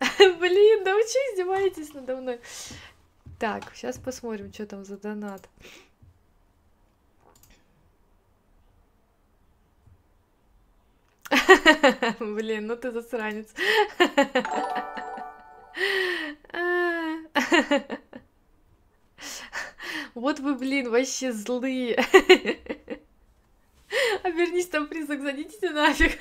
Блин, да вы что издеваетесь надо мной? Так, сейчас посмотрим, что там за донат. Блин, ну ты засранец. Вот вы, блин, вообще злые. Обернись там призрак, задите нафиг.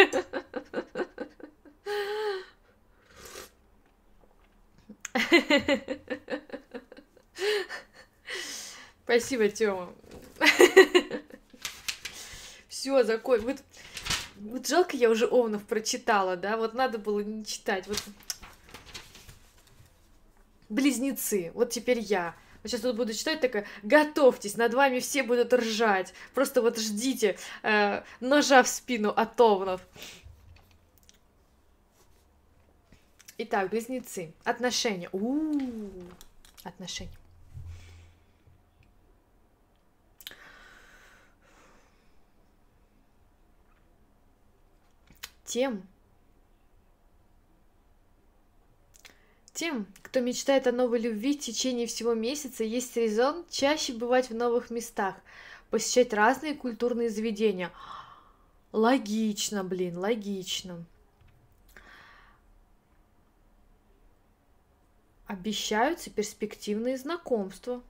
Спасибо, Тёма. все, закон. Вот, вот жалко, я уже Овнов прочитала, да, вот надо было не читать. Вот близнецы, вот теперь я. Сейчас тут буду читать такая, готовьтесь, над вами все будут ржать. Просто вот ждите э, ножа в спину от овнов. Итак, близнецы. Отношения. У-у-у. Отношения. Тем, Тем, кто мечтает о новой любви в течение всего месяца, есть резон чаще бывать в новых местах, посещать разные культурные заведения. Логично, блин, логично. Обещаются перспективные знакомства.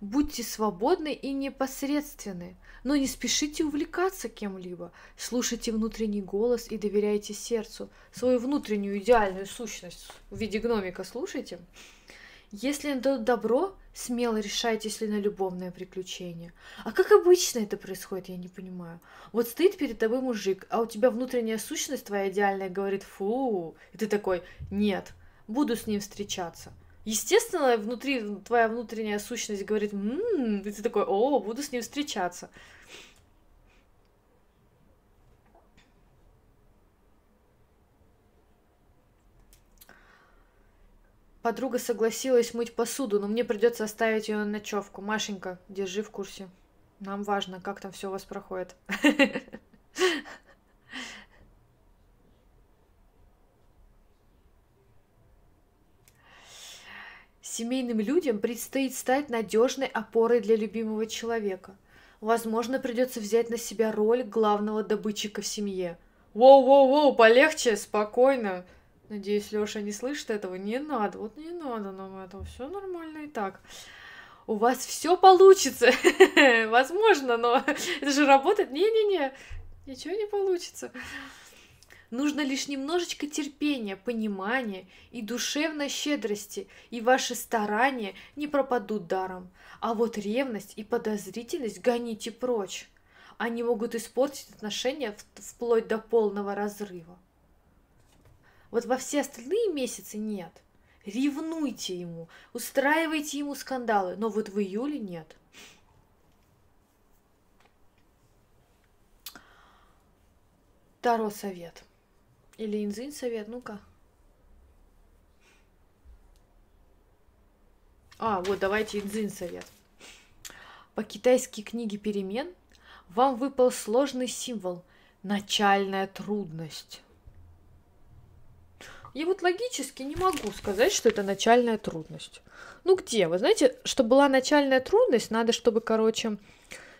Будьте свободны и непосредственны, но не спешите увлекаться кем-либо. Слушайте внутренний голос и доверяйте сердцу. Свою внутреннюю идеальную сущность в виде гномика слушайте. Если это добро, смело решайтесь ли на любовное приключение. А как обычно это происходит, я не понимаю. Вот стоит перед тобой мужик, а у тебя внутренняя сущность твоя идеальная говорит «фу», и ты такой «нет, буду с ним встречаться». Естественно, внутри твоя внутренняя сущность говорит, м-м", и ты такой, о, буду с ним встречаться. Подруга согласилась мыть посуду, но мне придется оставить ее на ночевку. Машенька, держи в курсе. Нам важно, как там все у вас проходит. Семейным людям предстоит стать надежной опорой для любимого человека. Возможно, придется взять на себя роль главного добытчика в семье. Воу-воу-воу, полегче, спокойно. Надеюсь, Лёша не слышит этого. Не надо, вот не надо нам этого. Все нормально и так. У вас все получится. Возможно, но это же работает. Не-не-не, ничего не получится. Нужно лишь немножечко терпения, понимания и душевной щедрости, и ваши старания не пропадут даром. А вот ревность и подозрительность гоните прочь. Они могут испортить отношения вплоть до полного разрыва. Вот во все остальные месяцы нет. Ревнуйте ему, устраивайте ему скандалы, но вот в июле нет. Таро совет. Или инзин совет, ну-ка. А, вот, давайте инзин совет. По китайской книге перемен вам выпал сложный символ – начальная трудность. Я вот логически не могу сказать, что это начальная трудность. Ну где? Вы знаете, чтобы была начальная трудность, надо, чтобы, короче,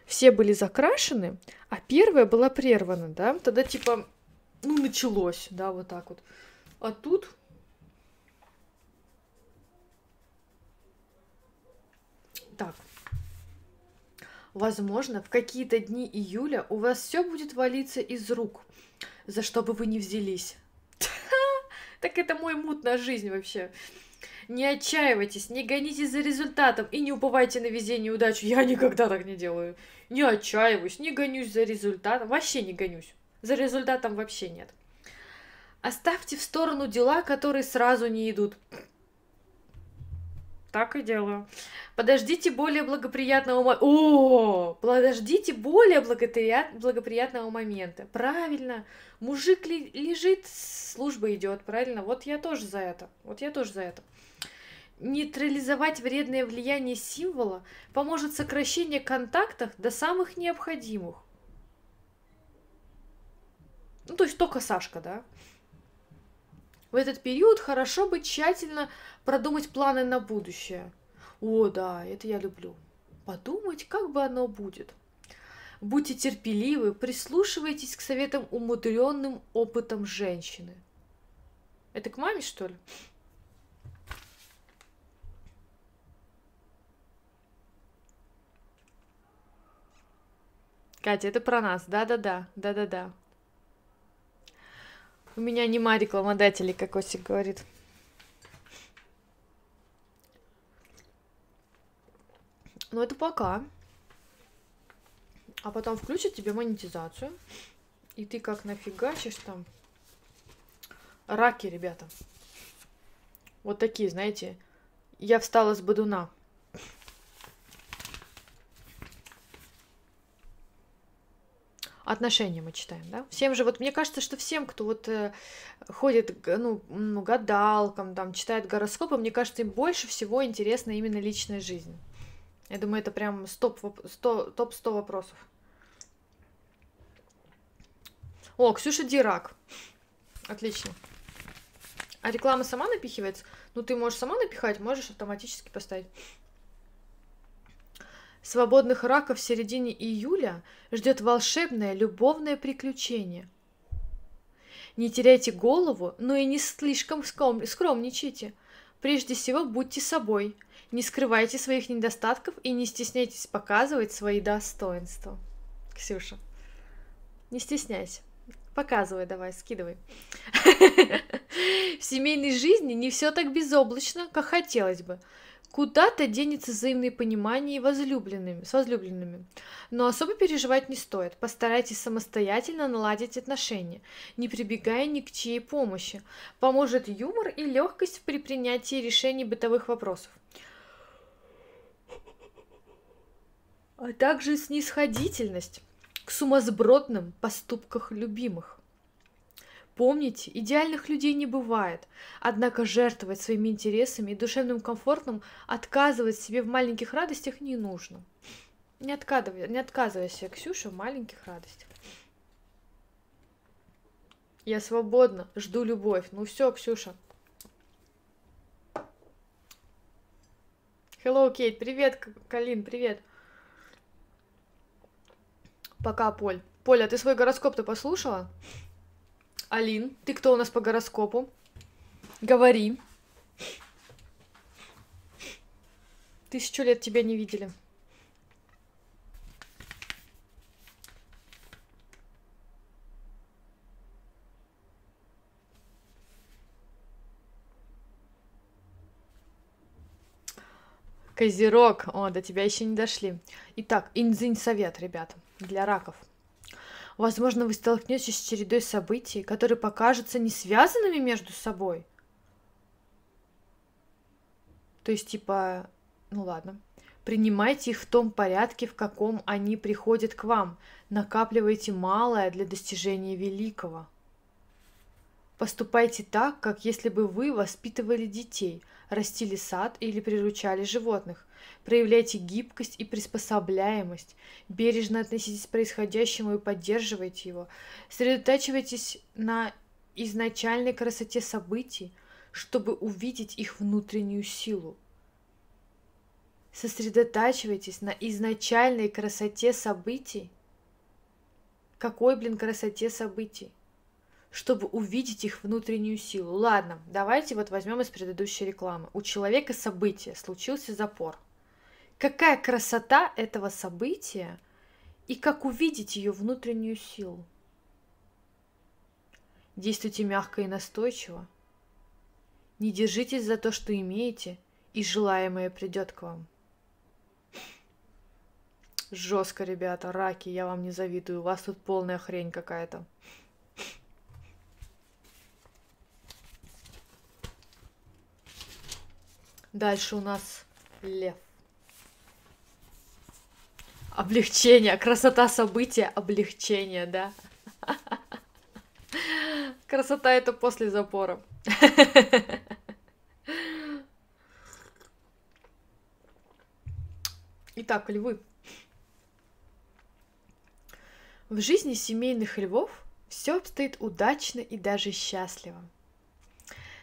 все были закрашены, а первая была прервана, да? Тогда типа ну, началось, да, вот так вот. А тут... Так. Возможно, в какие-то дни июля у вас все будет валиться из рук, за что бы вы ни взялись. Так это мой мут на жизнь вообще. Не отчаивайтесь, не гонитесь за результатом и не уповайте на везение и удачу. Я никогда так не делаю. Не отчаиваюсь, не гонюсь за результатом. Вообще не гонюсь. За результатом вообще нет. Оставьте в сторону дела, которые сразу не идут. Так и делаю. Подождите более благоприятного момента. О, подождите более благоприят... благоприятного момента. Правильно. Мужик ли... лежит, служба идет. Правильно. Вот я тоже за это. Вот я тоже за это. Нейтрализовать вредное влияние символа поможет сокращение контактов до самых необходимых. Ну, то есть только Сашка, да? В этот период хорошо бы тщательно продумать планы на будущее. О, да, это я люблю. Подумать, как бы оно будет. Будьте терпеливы, прислушивайтесь к советам умудренным опытом женщины. Это к маме, что ли? Катя, это про нас. Да-да-да, да-да-да. У меня нема рекламодателей, как Осик говорит. Но это пока. а потом включат тебе монетизацию, и ты как нафигачишь там. Раки, ребята. Вот такие, знаете. Я встала с бодуна. Отношения мы читаем, да? Всем же, вот мне кажется, что всем, кто вот э, ходит, ну, гадалкам, там, читает гороскопы, мне кажется, им больше всего интересна именно личная жизнь. Я думаю, это прям топ 100, топ 100 вопросов. О, Ксюша Дирак. Отлично. А реклама сама напихивается? Ну, ты можешь сама напихать, можешь автоматически поставить. Свободных раков в середине июля ждет волшебное любовное приключение. Не теряйте голову, но и не слишком скромничайте. Прежде всего, будьте собой. Не скрывайте своих недостатков и не стесняйтесь показывать свои достоинства. Ксюша, не стесняйся. Показывай давай, скидывай. В семейной жизни не все так безоблачно, как хотелось бы. Куда-то денется взаимное понимание возлюбленными, с возлюбленными. Но особо переживать не стоит. Постарайтесь самостоятельно наладить отношения, не прибегая ни к чьей помощи. Поможет юмор и легкость при принятии решений бытовых вопросов. А также снисходительность к сумасбродным поступках любимых. Помните, идеальных людей не бывает, однако жертвовать своими интересами и душевным комфортом, отказывать себе в маленьких радостях не нужно. Не, откадывай, не отказывайся, Ксюша, в маленьких радостях. Я свободна, жду любовь. Ну все, Ксюша. Hello, Кейт, привет, Калин, привет. Пока, Поль. Поля, а ты свой гороскоп-то послушала? Алин, ты кто у нас по гороскопу? Говори. Тысячу лет тебя не видели. Козерог. О, до тебя еще не дошли. Итак, инзинь совет, ребята, для раков. Возможно, вы столкнетесь с чередой событий, которые покажутся не связанными между собой. То есть, типа, ну ладно. Принимайте их в том порядке, в каком они приходят к вам. Накапливайте малое для достижения великого. Поступайте так, как если бы вы воспитывали детей, растили сад или приручали животных. Проявляйте гибкость и приспособляемость, бережно относитесь к происходящему и поддерживайте его. Сосредотачивайтесь на изначальной красоте событий, чтобы увидеть их внутреннюю силу. Сосредотачивайтесь на изначальной красоте событий. Какой, блин, красоте событий? чтобы увидеть их внутреннюю силу. Ладно, давайте вот возьмем из предыдущей рекламы. У человека событие, случился запор – Какая красота этого события и как увидеть ее внутреннюю силу. Действуйте мягко и настойчиво. Не держитесь за то, что имеете, и желаемое придет к вам. Жестко, ребята, раки, я вам не завидую. У вас тут полная хрень какая-то. Дальше у нас лев. Облегчение, красота события, облегчение, да. Красота это после запора. Итак, львы. В жизни семейных львов все обстоит удачно и даже счастливо.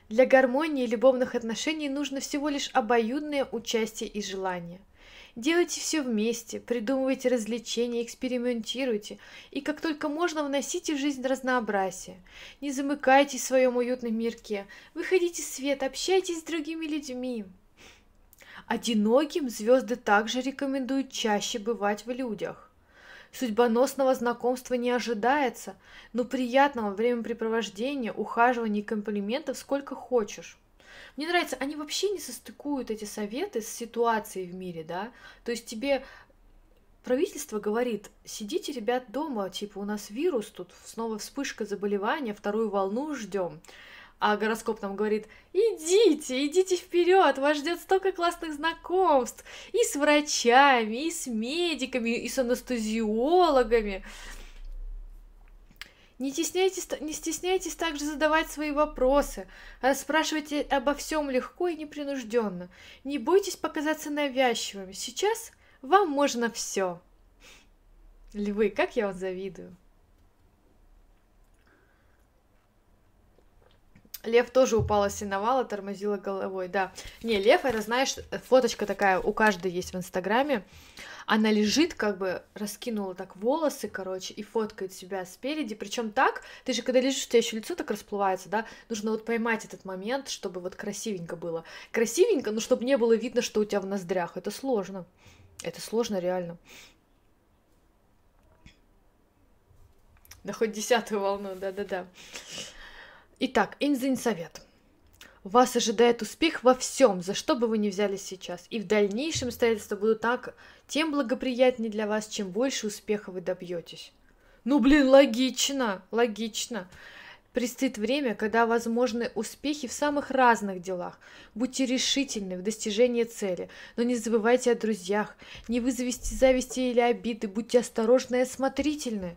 Для гармонии любовных отношений нужно всего лишь обоюдное участие и желание – Делайте все вместе, придумывайте развлечения, экспериментируйте, и как только можно вносите в жизнь разнообразие. Не замыкайтесь в своем уютном мирке, выходите в свет, общайтесь с другими людьми. Одиноким звезды также рекомендуют чаще бывать в людях. Судьбоносного знакомства не ожидается, но приятного времяпрепровождения, ухаживания и комплиментов сколько хочешь. Мне нравится, они вообще не состыкуют эти советы с ситуацией в мире, да. То есть тебе правительство говорит, сидите, ребят, дома, типа, у нас вирус, тут снова вспышка заболевания, вторую волну ждем. А гороскоп нам говорит, идите, идите вперед, вас ждет столько классных знакомств и с врачами, и с медиками, и с анестезиологами. Не стесняйтесь, не стесняйтесь также задавать свои вопросы. Спрашивайте обо всем легко и непринужденно. Не бойтесь показаться навязчивыми. Сейчас вам можно все. Львы, как я вам завидую. Лев тоже упала с тормозила головой, да. Не, лев, это, знаешь, фоточка такая у каждой есть в Инстаграме. Она лежит, как бы раскинула так волосы, короче, и фоткает себя спереди. Причем так, ты же когда лежишь, у тебя еще лицо так расплывается, да? Нужно вот поймать этот момент, чтобы вот красивенько было. Красивенько, но чтобы не было видно, что у тебя в ноздрях. Это сложно. Это сложно реально. Да хоть десятую волну, да-да-да. Итак, Инзин совет. Вас ожидает успех во всем, за что бы вы ни взялись сейчас. И в дальнейшем обстоятельства будут так, тем благоприятнее для вас, чем больше успеха вы добьетесь. Ну, блин, логично, логично. Предстоит время, когда возможны успехи в самых разных делах. Будьте решительны в достижении цели, но не забывайте о друзьях, не вызовите зависти или обиды, будьте осторожны и осмотрительны.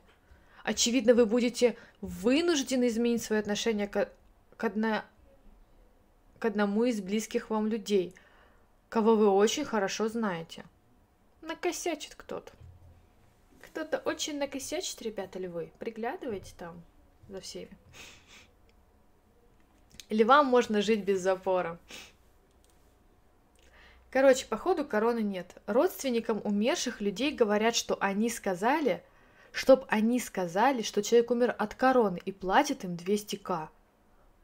Очевидно, вы будете вынуждены изменить свое отношение к, к, одна, к одному из близких вам людей, кого вы очень хорошо знаете. Накосячит кто-то. Кто-то очень накосячит, ребята львы. Приглядывайте там за всеми. Или вам можно жить без запора. Короче, походу короны нет. Родственникам умерших людей говорят, что они сказали, чтоб они сказали, что человек умер от короны и платит им 200к.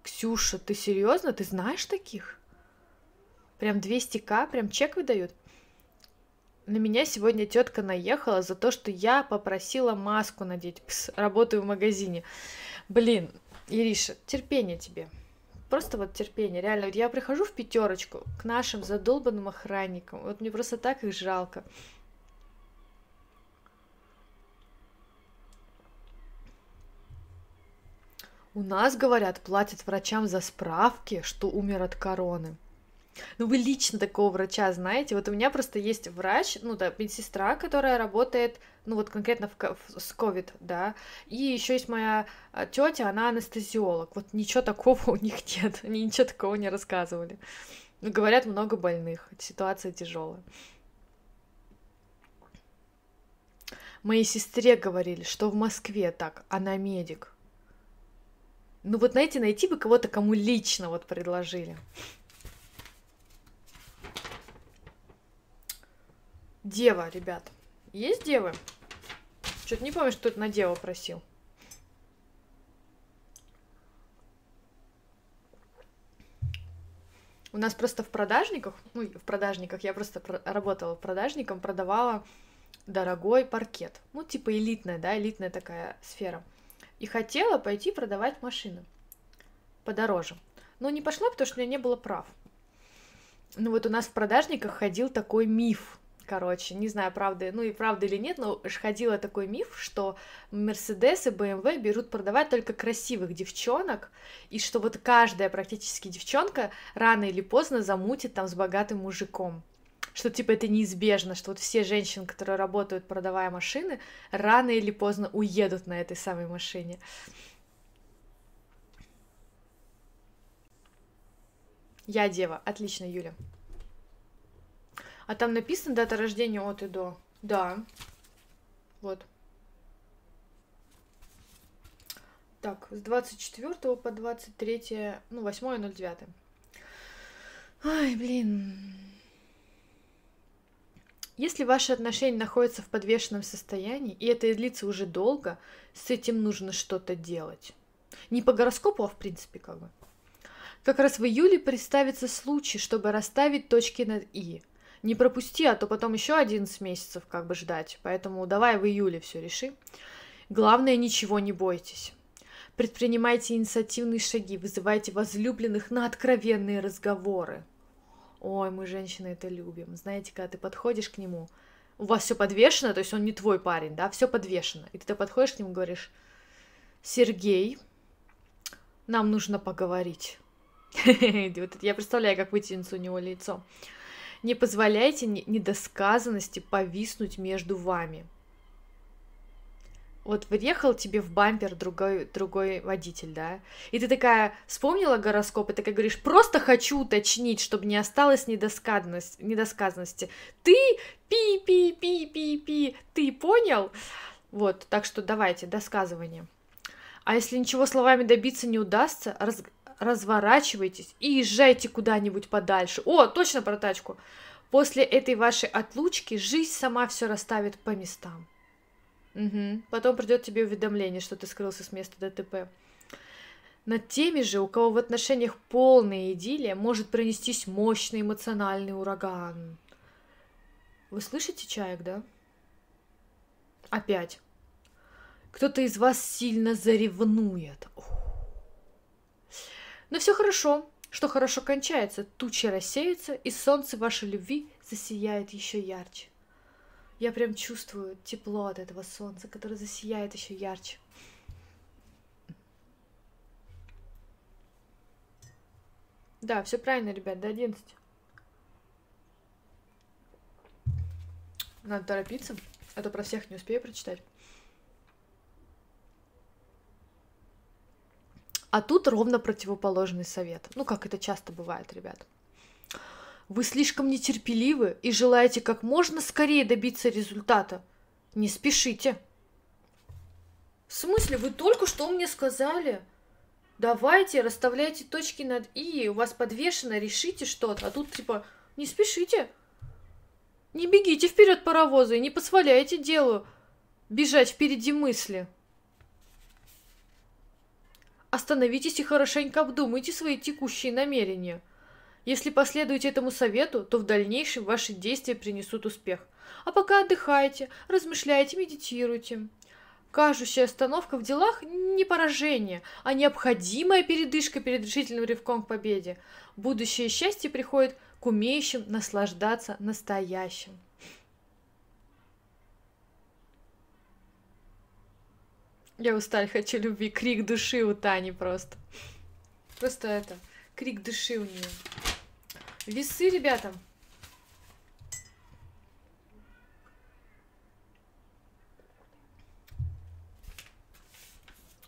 Ксюша, ты серьезно? Ты знаешь таких? Прям 200к? Прям чек выдают? На меня сегодня тетка наехала за то, что я попросила маску надеть. Пс, работаю в магазине. Блин, Ириша, терпение тебе. Просто вот терпение, реально. Вот я прихожу в пятерочку к нашим задолбанным охранникам. Вот мне просто так их жалко. У нас, говорят, платят врачам за справки, что умер от короны. Ну, вы лично такого врача знаете? Вот у меня просто есть врач, ну да, медсестра, которая работает, ну вот конкретно в, в, с COVID, да, и еще есть моя а, тетя, она анестезиолог. Вот ничего такого у них нет, они ничего такого не рассказывали. Но говорят, много больных, ситуация тяжелая. Моей сестре говорили, что в Москве так, она медик. Ну вот, знаете, найти бы кого-то, кому лично вот предложили. Дева, ребят. Есть девы? Что-то не помню, что тут на деву просил. У нас просто в продажниках, ну, в продажниках, я просто работала продажником, продавала дорогой паркет. Ну, типа элитная, да, элитная такая сфера и хотела пойти продавать машины подороже. Но не пошла, потому что у меня не было прав. Ну вот у нас в продажниках ходил такой миф, короче, не знаю, правда, ну и правда или нет, но ходила такой миф, что Мерседес и БМВ берут продавать только красивых девчонок, и что вот каждая практически девчонка рано или поздно замутит там с богатым мужиком что типа это неизбежно, что вот все женщины, которые работают, продавая машины, рано или поздно уедут на этой самой машине. Я дева. Отлично, Юля. А там написано дата рождения от и до. Да. Вот. Так, с 24 по 23, ну, 8.09. Ай, блин. Если ваши отношения находятся в подвешенном состоянии, и это длится уже долго, с этим нужно что-то делать. Не по гороскопу, а в принципе как бы. Как раз в июле представится случай, чтобы расставить точки над «и». Не пропусти, а то потом еще 11 месяцев как бы ждать. Поэтому давай в июле все реши. Главное, ничего не бойтесь. Предпринимайте инициативные шаги, вызывайте возлюбленных на откровенные разговоры. Ой, мы женщины это любим. Знаете, когда ты подходишь к нему, у вас все подвешено, то есть он не твой парень, да, все подвешено. И ты подходишь к нему и говоришь, Сергей, нам нужно поговорить. Я представляю, как вытянется у него лицо. Не позволяйте недосказанности повиснуть между вами. Вот въехал тебе в бампер другой, другой водитель, да, и ты такая вспомнила гороскоп, и такая говоришь, просто хочу уточнить, чтобы не осталось недосказанности, недосказанности. Ты пи-пи-пи-пи-пи, ты понял? Вот, так что давайте, досказывание. А если ничего словами добиться не удастся, раз, разворачивайтесь и езжайте куда-нибудь подальше. О, точно про тачку. После этой вашей отлучки жизнь сама все расставит по местам. Угу. Потом придет тебе уведомление, что ты скрылся с места ДТП. Над теми же, у кого в отношениях полная идиллия, может пронестись мощный эмоциональный ураган. Вы слышите чаек, да? Опять. Кто-то из вас сильно заревнует. Но все хорошо, что хорошо кончается. Тучи рассеются, и солнце вашей любви засияет еще ярче. Я прям чувствую тепло от этого солнца, которое засияет еще ярче. Да, все правильно, ребят, до 11. Надо торопиться, а то про всех не успею прочитать. А тут ровно противоположный совет. Ну, как это часто бывает, ребят. Вы слишком нетерпеливы и желаете как можно скорее добиться результата. Не спешите. В смысле, вы только что мне сказали? Давайте, расставляйте точки над «и», у вас подвешено, решите что-то. А тут типа, не спешите. Не бегите вперед паровоза и не позволяйте делу бежать впереди мысли. Остановитесь и хорошенько обдумайте свои текущие намерения – если последуете этому совету, то в дальнейшем ваши действия принесут успех. А пока отдыхайте, размышляйте, медитируйте. Кажущая остановка в делах не поражение, а необходимая передышка перед решительным рывком к победе. Будущее счастье приходит к умеющим наслаждаться настоящим. Я усталь, хочу любви. Крик души у Тани просто. Просто это, крик души у нее. Весы, ребята.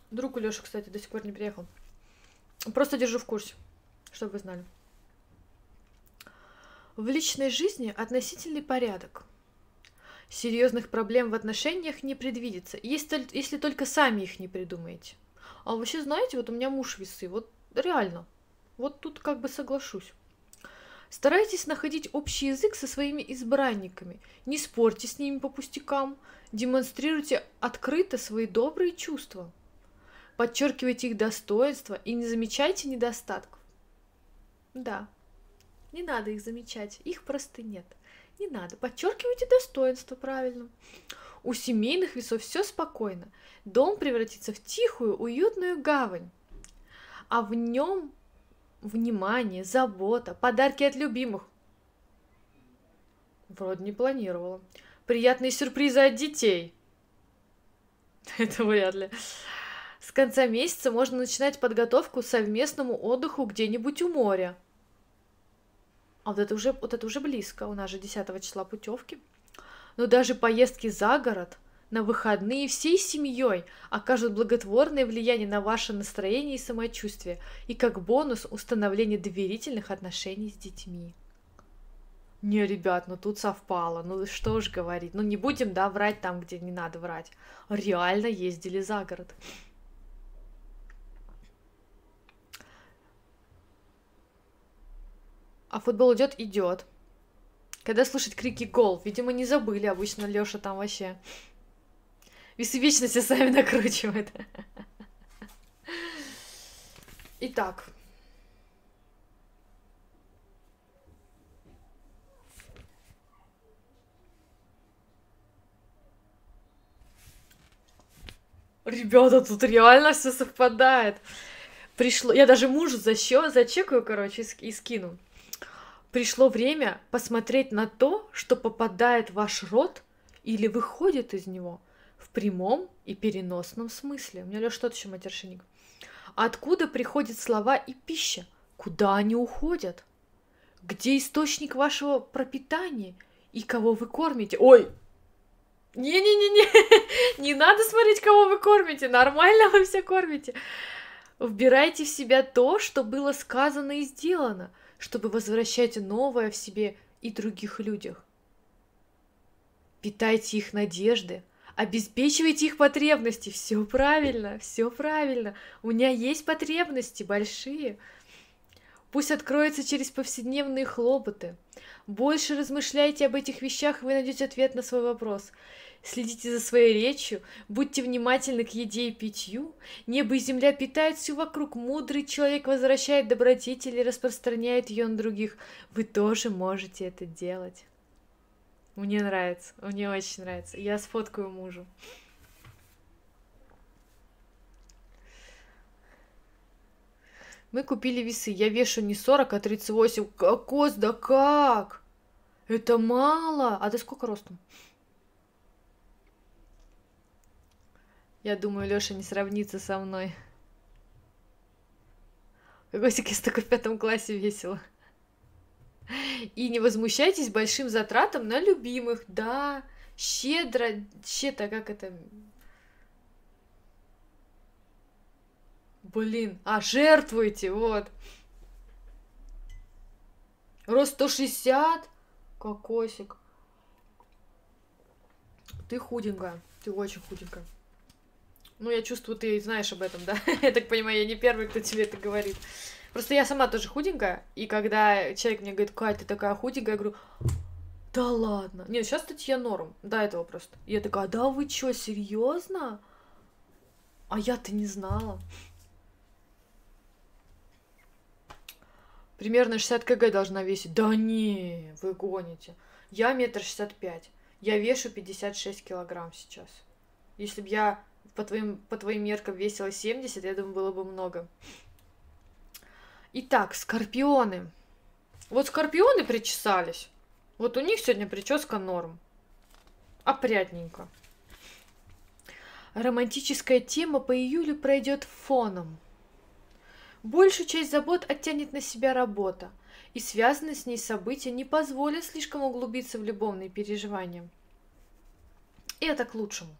Друг у Лёши, кстати, до сих пор не приехал. Просто держу в курсе, чтобы вы знали. В личной жизни относительный порядок. Серьезных проблем в отношениях не предвидится, если, если только сами их не придумаете. А вообще, знаете, вот у меня муж весы, вот реально. Вот тут как бы соглашусь. Старайтесь находить общий язык со своими избранниками, не спорьте с ними по пустякам, демонстрируйте открыто свои добрые чувства. Подчеркивайте их достоинства и не замечайте недостатков. Да, не надо их замечать, их просто нет. Не надо, подчеркивайте достоинства правильно. У семейных весов все спокойно. Дом превратится в тихую, уютную гавань. А в нем внимание, забота, подарки от любимых. Вроде не планировала. Приятные сюрпризы от детей. Это вряд ли. С конца месяца можно начинать подготовку к совместному отдыху где-нибудь у моря. А вот это уже, вот это уже близко. У нас же 10 числа путевки. Но даже поездки за город – на выходные всей семьей окажут благотворное влияние на ваше настроение и самочувствие, и как бонус установление доверительных отношений с детьми. Не, ребят, ну тут совпало, ну что ж говорить, ну не будем, да, врать там, где не надо врать. Реально ездили за город. А футбол идет, идет. Когда слышать крики гол, видимо, не забыли, обычно Лёша там вообще Весы вечно себя сами накручивают. Итак. Ребята, тут реально все совпадает. Пришло. Я даже мужу защё, зачекаю, короче, и скину. пришло время посмотреть на то, что попадает в ваш рот или выходит из него в прямом и переносном смысле. У меня Лёша тот еще матершинник. Откуда приходят слова и пища? Куда они уходят? Где источник вашего пропитания? И кого вы кормите? Ой, не-не-не-не, не надо смотреть, кого вы кормите, нормально вы все кормите. Вбирайте в себя то, что было сказано и сделано, чтобы возвращать новое в себе и других людях. Питайте их надежды, обеспечивайте их потребности. Все правильно, все правильно. У меня есть потребности большие. Пусть откроется через повседневные хлопоты. Больше размышляйте об этих вещах, и вы найдете ответ на свой вопрос. Следите за своей речью, будьте внимательны к еде и питью. Небо и земля питают все вокруг. Мудрый человек возвращает добродетель и распространяет ее на других. Вы тоже можете это делать. Мне нравится, мне очень нравится. Я сфоткаю мужу. Мы купили весы. Я вешу не 40, а 38. Кокос, да как? Это мало. А ты сколько ростом? Я думаю, Лёша не сравнится со мной. Кокосик, я только в пятом классе весело. И не возмущайтесь большим затратам на любимых. Да, щедро, щедро, как это... Блин, а, жертвуйте, вот. Рост 160, кокосик. Ты худенькая, ты очень худенькая. Ну, я чувствую, ты знаешь об этом, да? я так понимаю, я не первый, кто тебе это говорит. Просто я сама тоже худенькая, и когда человек мне говорит, Кать, ты такая худенькая, я говорю, да ладно. Нет, сейчас, я норм, до этого просто. Я такая, да вы чё, серьезно? А я-то не знала. Примерно 60 кг должна весить. Да не, вы гоните. Я метр шестьдесят пять. Я вешу 56 килограмм сейчас. Если бы я по твоим, по твоим меркам весила 70, я думаю, было бы много. Итак, скорпионы. Вот скорпионы причесались. Вот у них сегодня прическа норм. Опрятненько. Романтическая тема по июлю пройдет фоном. Большую часть забот оттянет на себя работа, и связанные с ней события не позволят слишком углубиться в любовные переживания. И это к лучшему.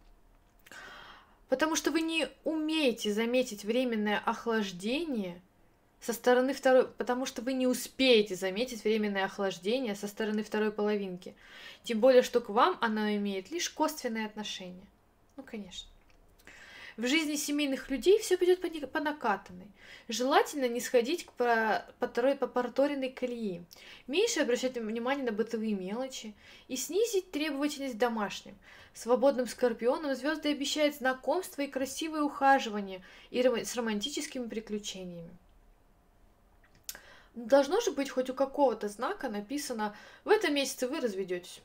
Потому что вы не умеете заметить временное охлаждение со стороны второй, потому что вы не успеете заметить временное охлаждение со стороны второй половинки. Тем более, что к вам оно имеет лишь косвенное отношение. Ну, конечно. В жизни семейных людей все пойдет по, по накатанной. Желательно не сходить к по, по, по порторенной колеи, меньше обращать внимание на бытовые мелочи и снизить требовательность домашним. Свободным скорпионам звезды обещают знакомство и красивое ухаживание и с романтическими приключениями. Должно же быть хоть у какого-то знака написано «В этом месяце вы разведетесь».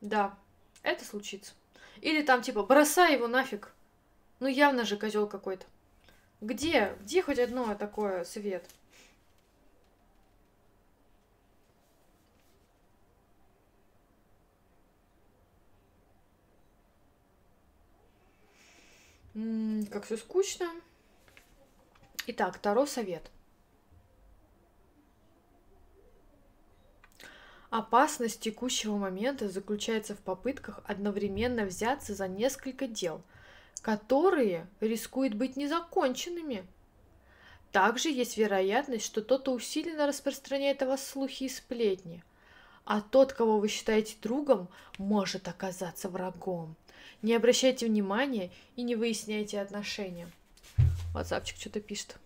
Да, это случится. Или там типа «Бросай его нафиг». Ну явно же козел какой-то. Где? Где хоть одно такое свет? Как все скучно. Итак, второй совет. Опасность текущего момента заключается в попытках одновременно взяться за несколько дел – которые рискуют быть незаконченными. Также есть вероятность, что кто-то усиленно распространяет о вас слухи и сплетни, а тот, кого вы считаете другом, может оказаться врагом. Не обращайте внимания и не выясняйте отношения. Ватсапчик что-то пишет.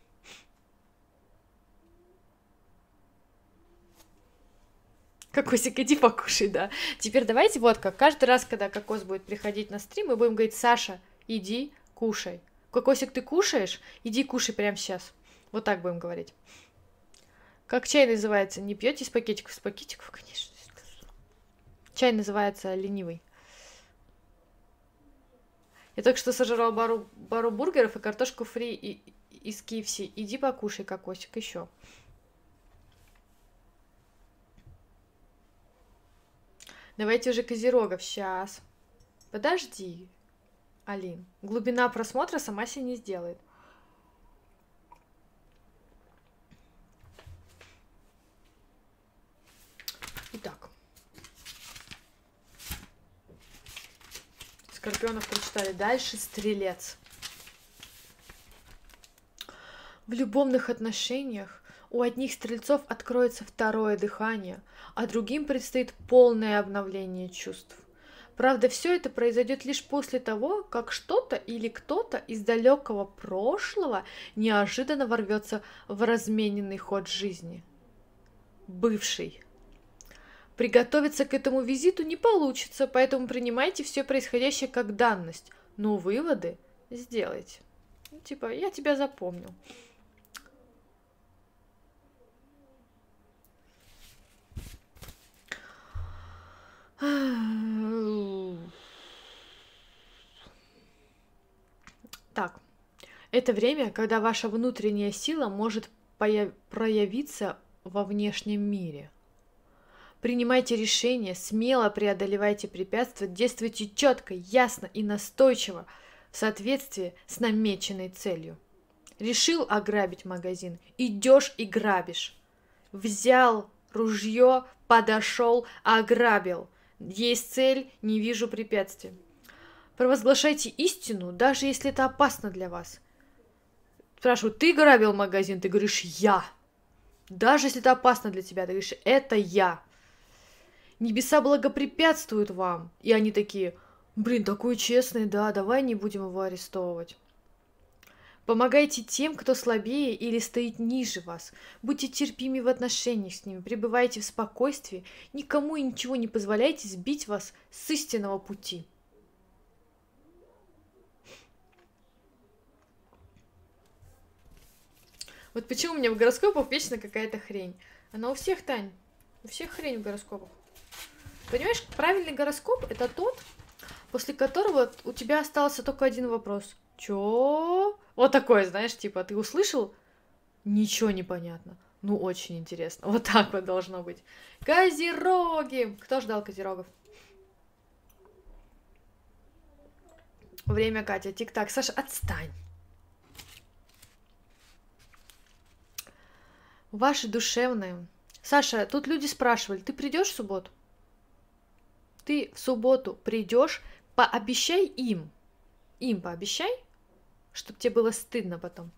Кокосик, иди покушай, да. Теперь давайте вот как. Каждый раз, когда Кокос будет приходить на стрим, мы будем говорить, Саша, иди кушай. Кокосик, ты кушаешь? Иди кушай прямо сейчас. Вот так будем говорить. Как чай называется? Не пьете из пакетиков? С пакетиков, конечно. Чай называется ленивый. Я только что сожрала бару, бару бургеров и картошку фри и, из KFC. Иди покушай, кокосик, еще. Давайте уже Козерогов. Сейчас. Подожди, Алин. Глубина просмотра сама себе не сделает. Итак. Скорпионов прочитали. Дальше Стрелец. В любовных отношениях у одних стрельцов откроется второе дыхание, а другим предстоит полное обновление чувств. Правда, все это произойдет лишь после того, как что-то или кто-то из далекого прошлого неожиданно ворвется в размененный ход жизни. Бывший. Приготовиться к этому визиту не получится, поэтому принимайте все происходящее как данность, но выводы сделайте. Типа, я тебя запомнил. Так, это время, когда ваша внутренняя сила может проявиться во внешнем мире. Принимайте решения, смело преодолевайте препятствия, действуйте четко, ясно и настойчиво в соответствии с намеченной целью. Решил ограбить магазин, идешь и грабишь. Взял ружье, подошел, ограбил. Есть цель, не вижу препятствий. Провозглашайте истину, даже если это опасно для вас. Спрашивают, ты грабил магазин? Ты говоришь, я. Даже если это опасно для тебя, ты говоришь, это я. Небеса благопрепятствуют вам. И они такие, блин, такой честный, да, давай не будем его арестовывать. Помогайте тем, кто слабее или стоит ниже вас. Будьте терпимы в отношениях с ними, пребывайте в спокойствии, никому и ничего не позволяйте сбить вас с истинного пути. Вот почему у меня в гороскопах вечно какая-то хрень. Она у всех, Тань. У всех хрень в гороскопах. Понимаешь, правильный гороскоп это тот, после которого у тебя остался только один вопрос. Чё? Вот такое, знаешь, типа, ты услышал? Ничего не понятно. Ну, очень интересно. Вот так вот должно быть. Козероги! Кто ждал козерогов? Время, Катя. Тик-так. Саша, отстань. Ваши душевные. Саша, тут люди спрашивали, ты придешь в субботу? Ты в субботу придешь, пообещай им. Им пообещай, чтобы тебе было стыдно потом.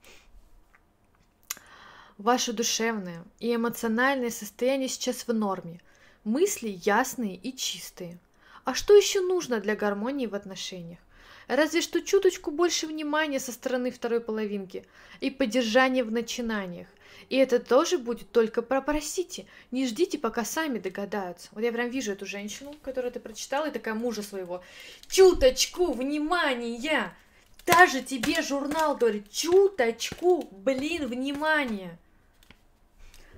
Ваше душевное и эмоциональное состояние сейчас в норме. Мысли ясные и чистые. А что еще нужно для гармонии в отношениях? Разве что чуточку больше внимания со стороны второй половинки и поддержания в начинаниях. И это тоже будет только попросите. Не ждите, пока сами догадаются. Вот я прям вижу эту женщину, которую ты прочитала, и такая мужа своего. Чуточку внимания! Даже тебе журнал говорит, чуточку, блин, внимание.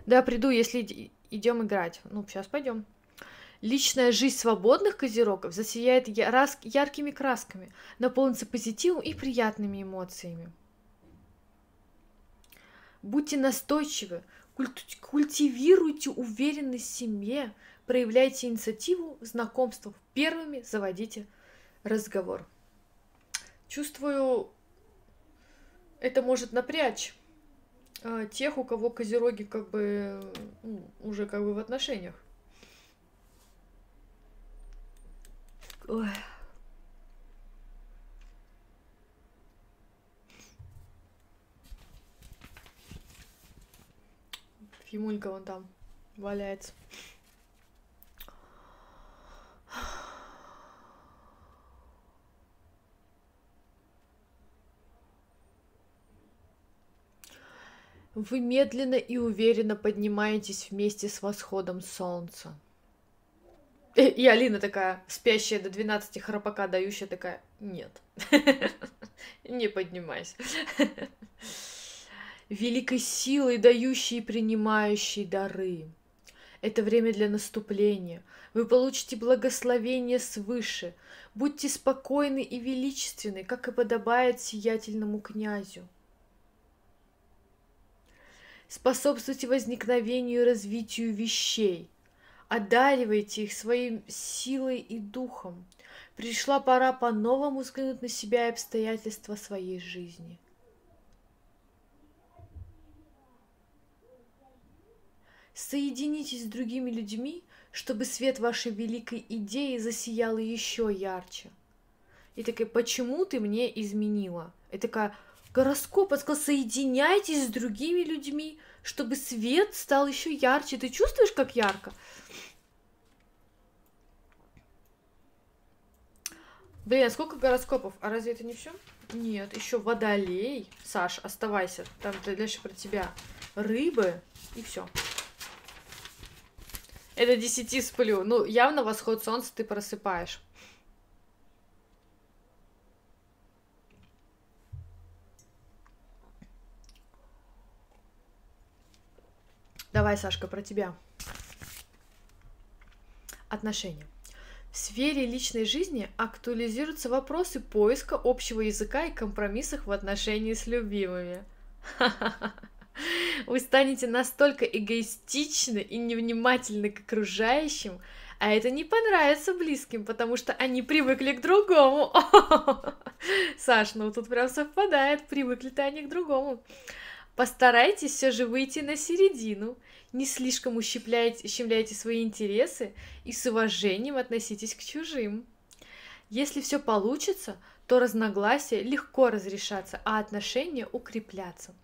Да, приду, если идем играть. Ну, сейчас пойдем. Личная жизнь свободных козерогов засияет яркими красками, наполнится позитивом и приятными эмоциями. Будьте настойчивы, культивируйте уверенность в себе, проявляйте инициативу знакомствах, первыми заводите разговор. Чувствую, это может напрячь э, тех, у кого козероги как бы ну, уже как бы в отношениях. Ой. Фимулька вон там валяется. Вы медленно и уверенно поднимаетесь вместе с восходом солнца. И Алина такая, спящая до 12 храпака, дающая такая, нет, не поднимайся. Великой силой, дающей и принимающей дары. Это время для наступления. Вы получите благословение свыше. Будьте спокойны и величественны, как и подобает сиятельному князю способствуйте возникновению и развитию вещей. одаривайте их своей силой и духом. Пришла пора по-новому взглянуть на себя и обстоятельства своей жизни. Соединитесь с другими людьми, чтобы свет вашей великой идеи засиял еще ярче. И такая, почему ты мне изменила? И такая, гороскоп сказал, соединяйтесь с другими людьми, чтобы свет стал еще ярче. Ты чувствуешь, как ярко? Блин, а сколько гороскопов? А разве это не все? Нет, еще водолей. Саш, оставайся. Там дальше про тебя. Рыбы и все. Это 10 сплю. Ну, явно восход солнца ты просыпаешь. Давай, Сашка, про тебя. Отношения. В сфере личной жизни актуализируются вопросы поиска общего языка и компромиссов в отношении с любимыми. Вы станете настолько эгоистичны и невнимательны к окружающим, а это не понравится близким, потому что они привыкли к другому. Саш, ну тут прям совпадает, привыкли-то они к другому. Постарайтесь все же выйти на середину, не слишком ущемляйте, ущемляйте свои интересы и с уважением относитесь к чужим. Если все получится, то разногласия легко разрешатся, а отношения укрепляться.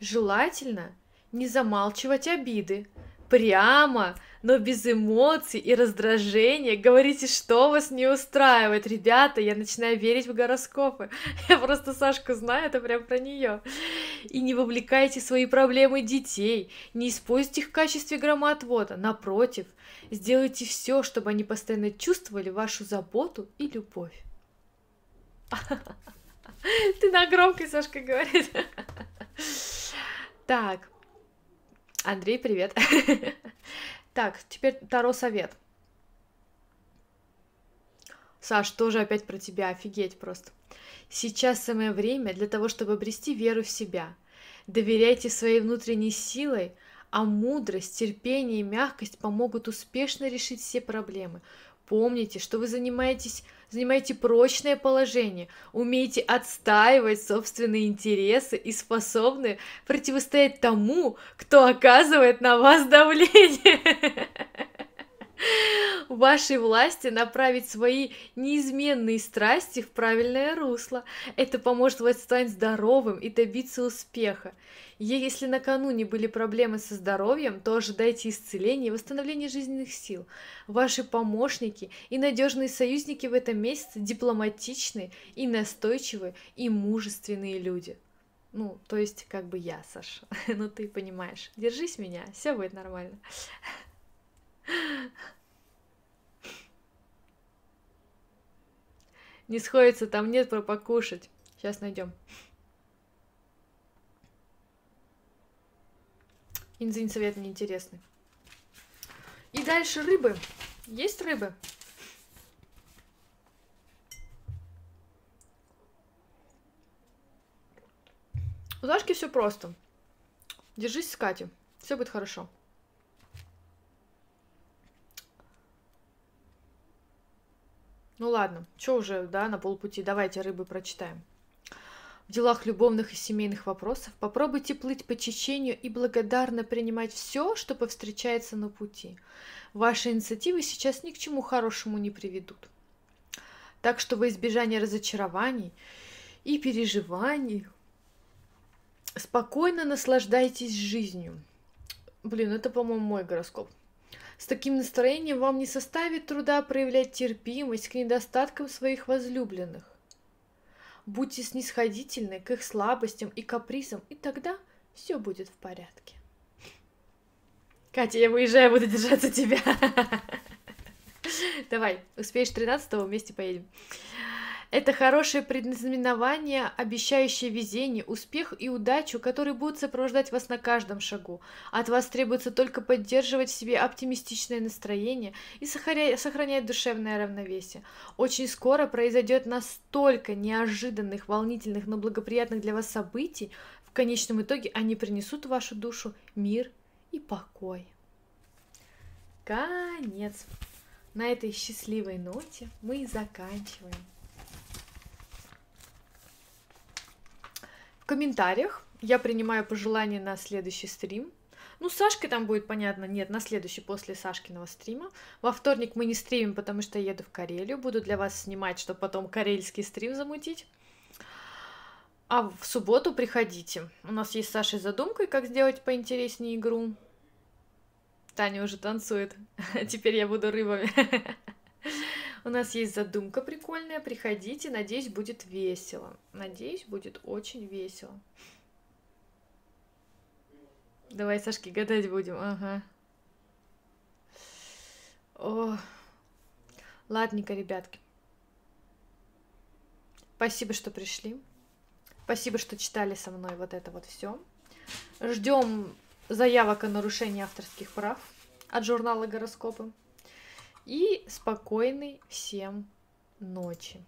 Желательно не замалчивать обиды, прямо, но без эмоций и раздражения говорите, что вас не устраивает. Ребята, я начинаю верить в гороскопы. Я просто Сашку знаю, это прям про нее. И не вовлекайте свои проблемы детей, не используйте их в качестве громоотвода. Напротив, сделайте все, чтобы они постоянно чувствовали вашу заботу и любовь. Ты на громкой, Сашка говорит. Так, Андрей, привет. Так, теперь Таро совет. Саш, тоже опять про тебя, офигеть просто. Сейчас самое время для того, чтобы обрести веру в себя. Доверяйте своей внутренней силой, а мудрость, терпение и мягкость помогут успешно решить все проблемы. Помните, что вы занимаетесь занимаете прочное положение, умеете отстаивать собственные интересы и способны противостоять тому, кто оказывает на вас давление. В вашей власти направить свои неизменные страсти в правильное русло. Это поможет вам стать здоровым и добиться успеха. Если накануне были проблемы со здоровьем, то ожидайте исцеления и восстановления жизненных сил. Ваши помощники и надежные союзники в этом месяце дипломатичные и настойчивые и мужественные люди. Ну, то есть, как бы я, Саша. ну, ты понимаешь. Держись меня, все будет нормально. Не сходится, там нет про покушать. Сейчас найдем. Инзинь совет неинтересный. И дальше рыбы. Есть рыбы? У Дашки все просто. Держись с Катей. Все будет хорошо. Ну ладно, что уже, да, на полпути. Давайте рыбы прочитаем в делах любовных и семейных вопросов, попробуйте плыть по течению и благодарно принимать все, что повстречается на пути. Ваши инициативы сейчас ни к чему хорошему не приведут. Так что во избежание разочарований и переживаний спокойно наслаждайтесь жизнью. Блин, это, по-моему, мой гороскоп. С таким настроением вам не составит труда проявлять терпимость к недостаткам своих возлюбленных. Будьте снисходительны к их слабостям и капризам, и тогда все будет в порядке. Катя, я выезжаю, буду держаться тебя. Давай, успеешь 13-го, вместе поедем. Это хорошее предзнаменование, обещающее везение, успех и удачу, которые будут сопровождать вас на каждом шагу. От вас требуется только поддерживать в себе оптимистичное настроение и сохранять душевное равновесие. Очень скоро произойдет настолько неожиданных, волнительных, но благоприятных для вас событий, в конечном итоге они принесут в вашу душу мир и покой. конец. На этой счастливой ноте мы и заканчиваем. Комментариях я принимаю пожелания на следующий стрим. Ну, с Сашкой там будет понятно, нет, на следующий после Сашкиного стрима. Во вторник мы не стримим, потому что еду в Карелию. Буду для вас снимать, чтобы потом карельский стрим замутить. А в субботу приходите. У нас есть с Сашей задумкой, как сделать поинтереснее игру. Таня уже танцует. Теперь я буду рыбами. У нас есть задумка прикольная. Приходите. Надеюсь, будет весело. Надеюсь, будет очень весело. Давай, Сашки, гадать будем. Ага. О. Ладненько, ребятки. Спасибо, что пришли. Спасибо, что читали со мной вот это вот все. Ждем заявок о нарушении авторских прав от журнала Гороскопы. И спокойной всем ночи.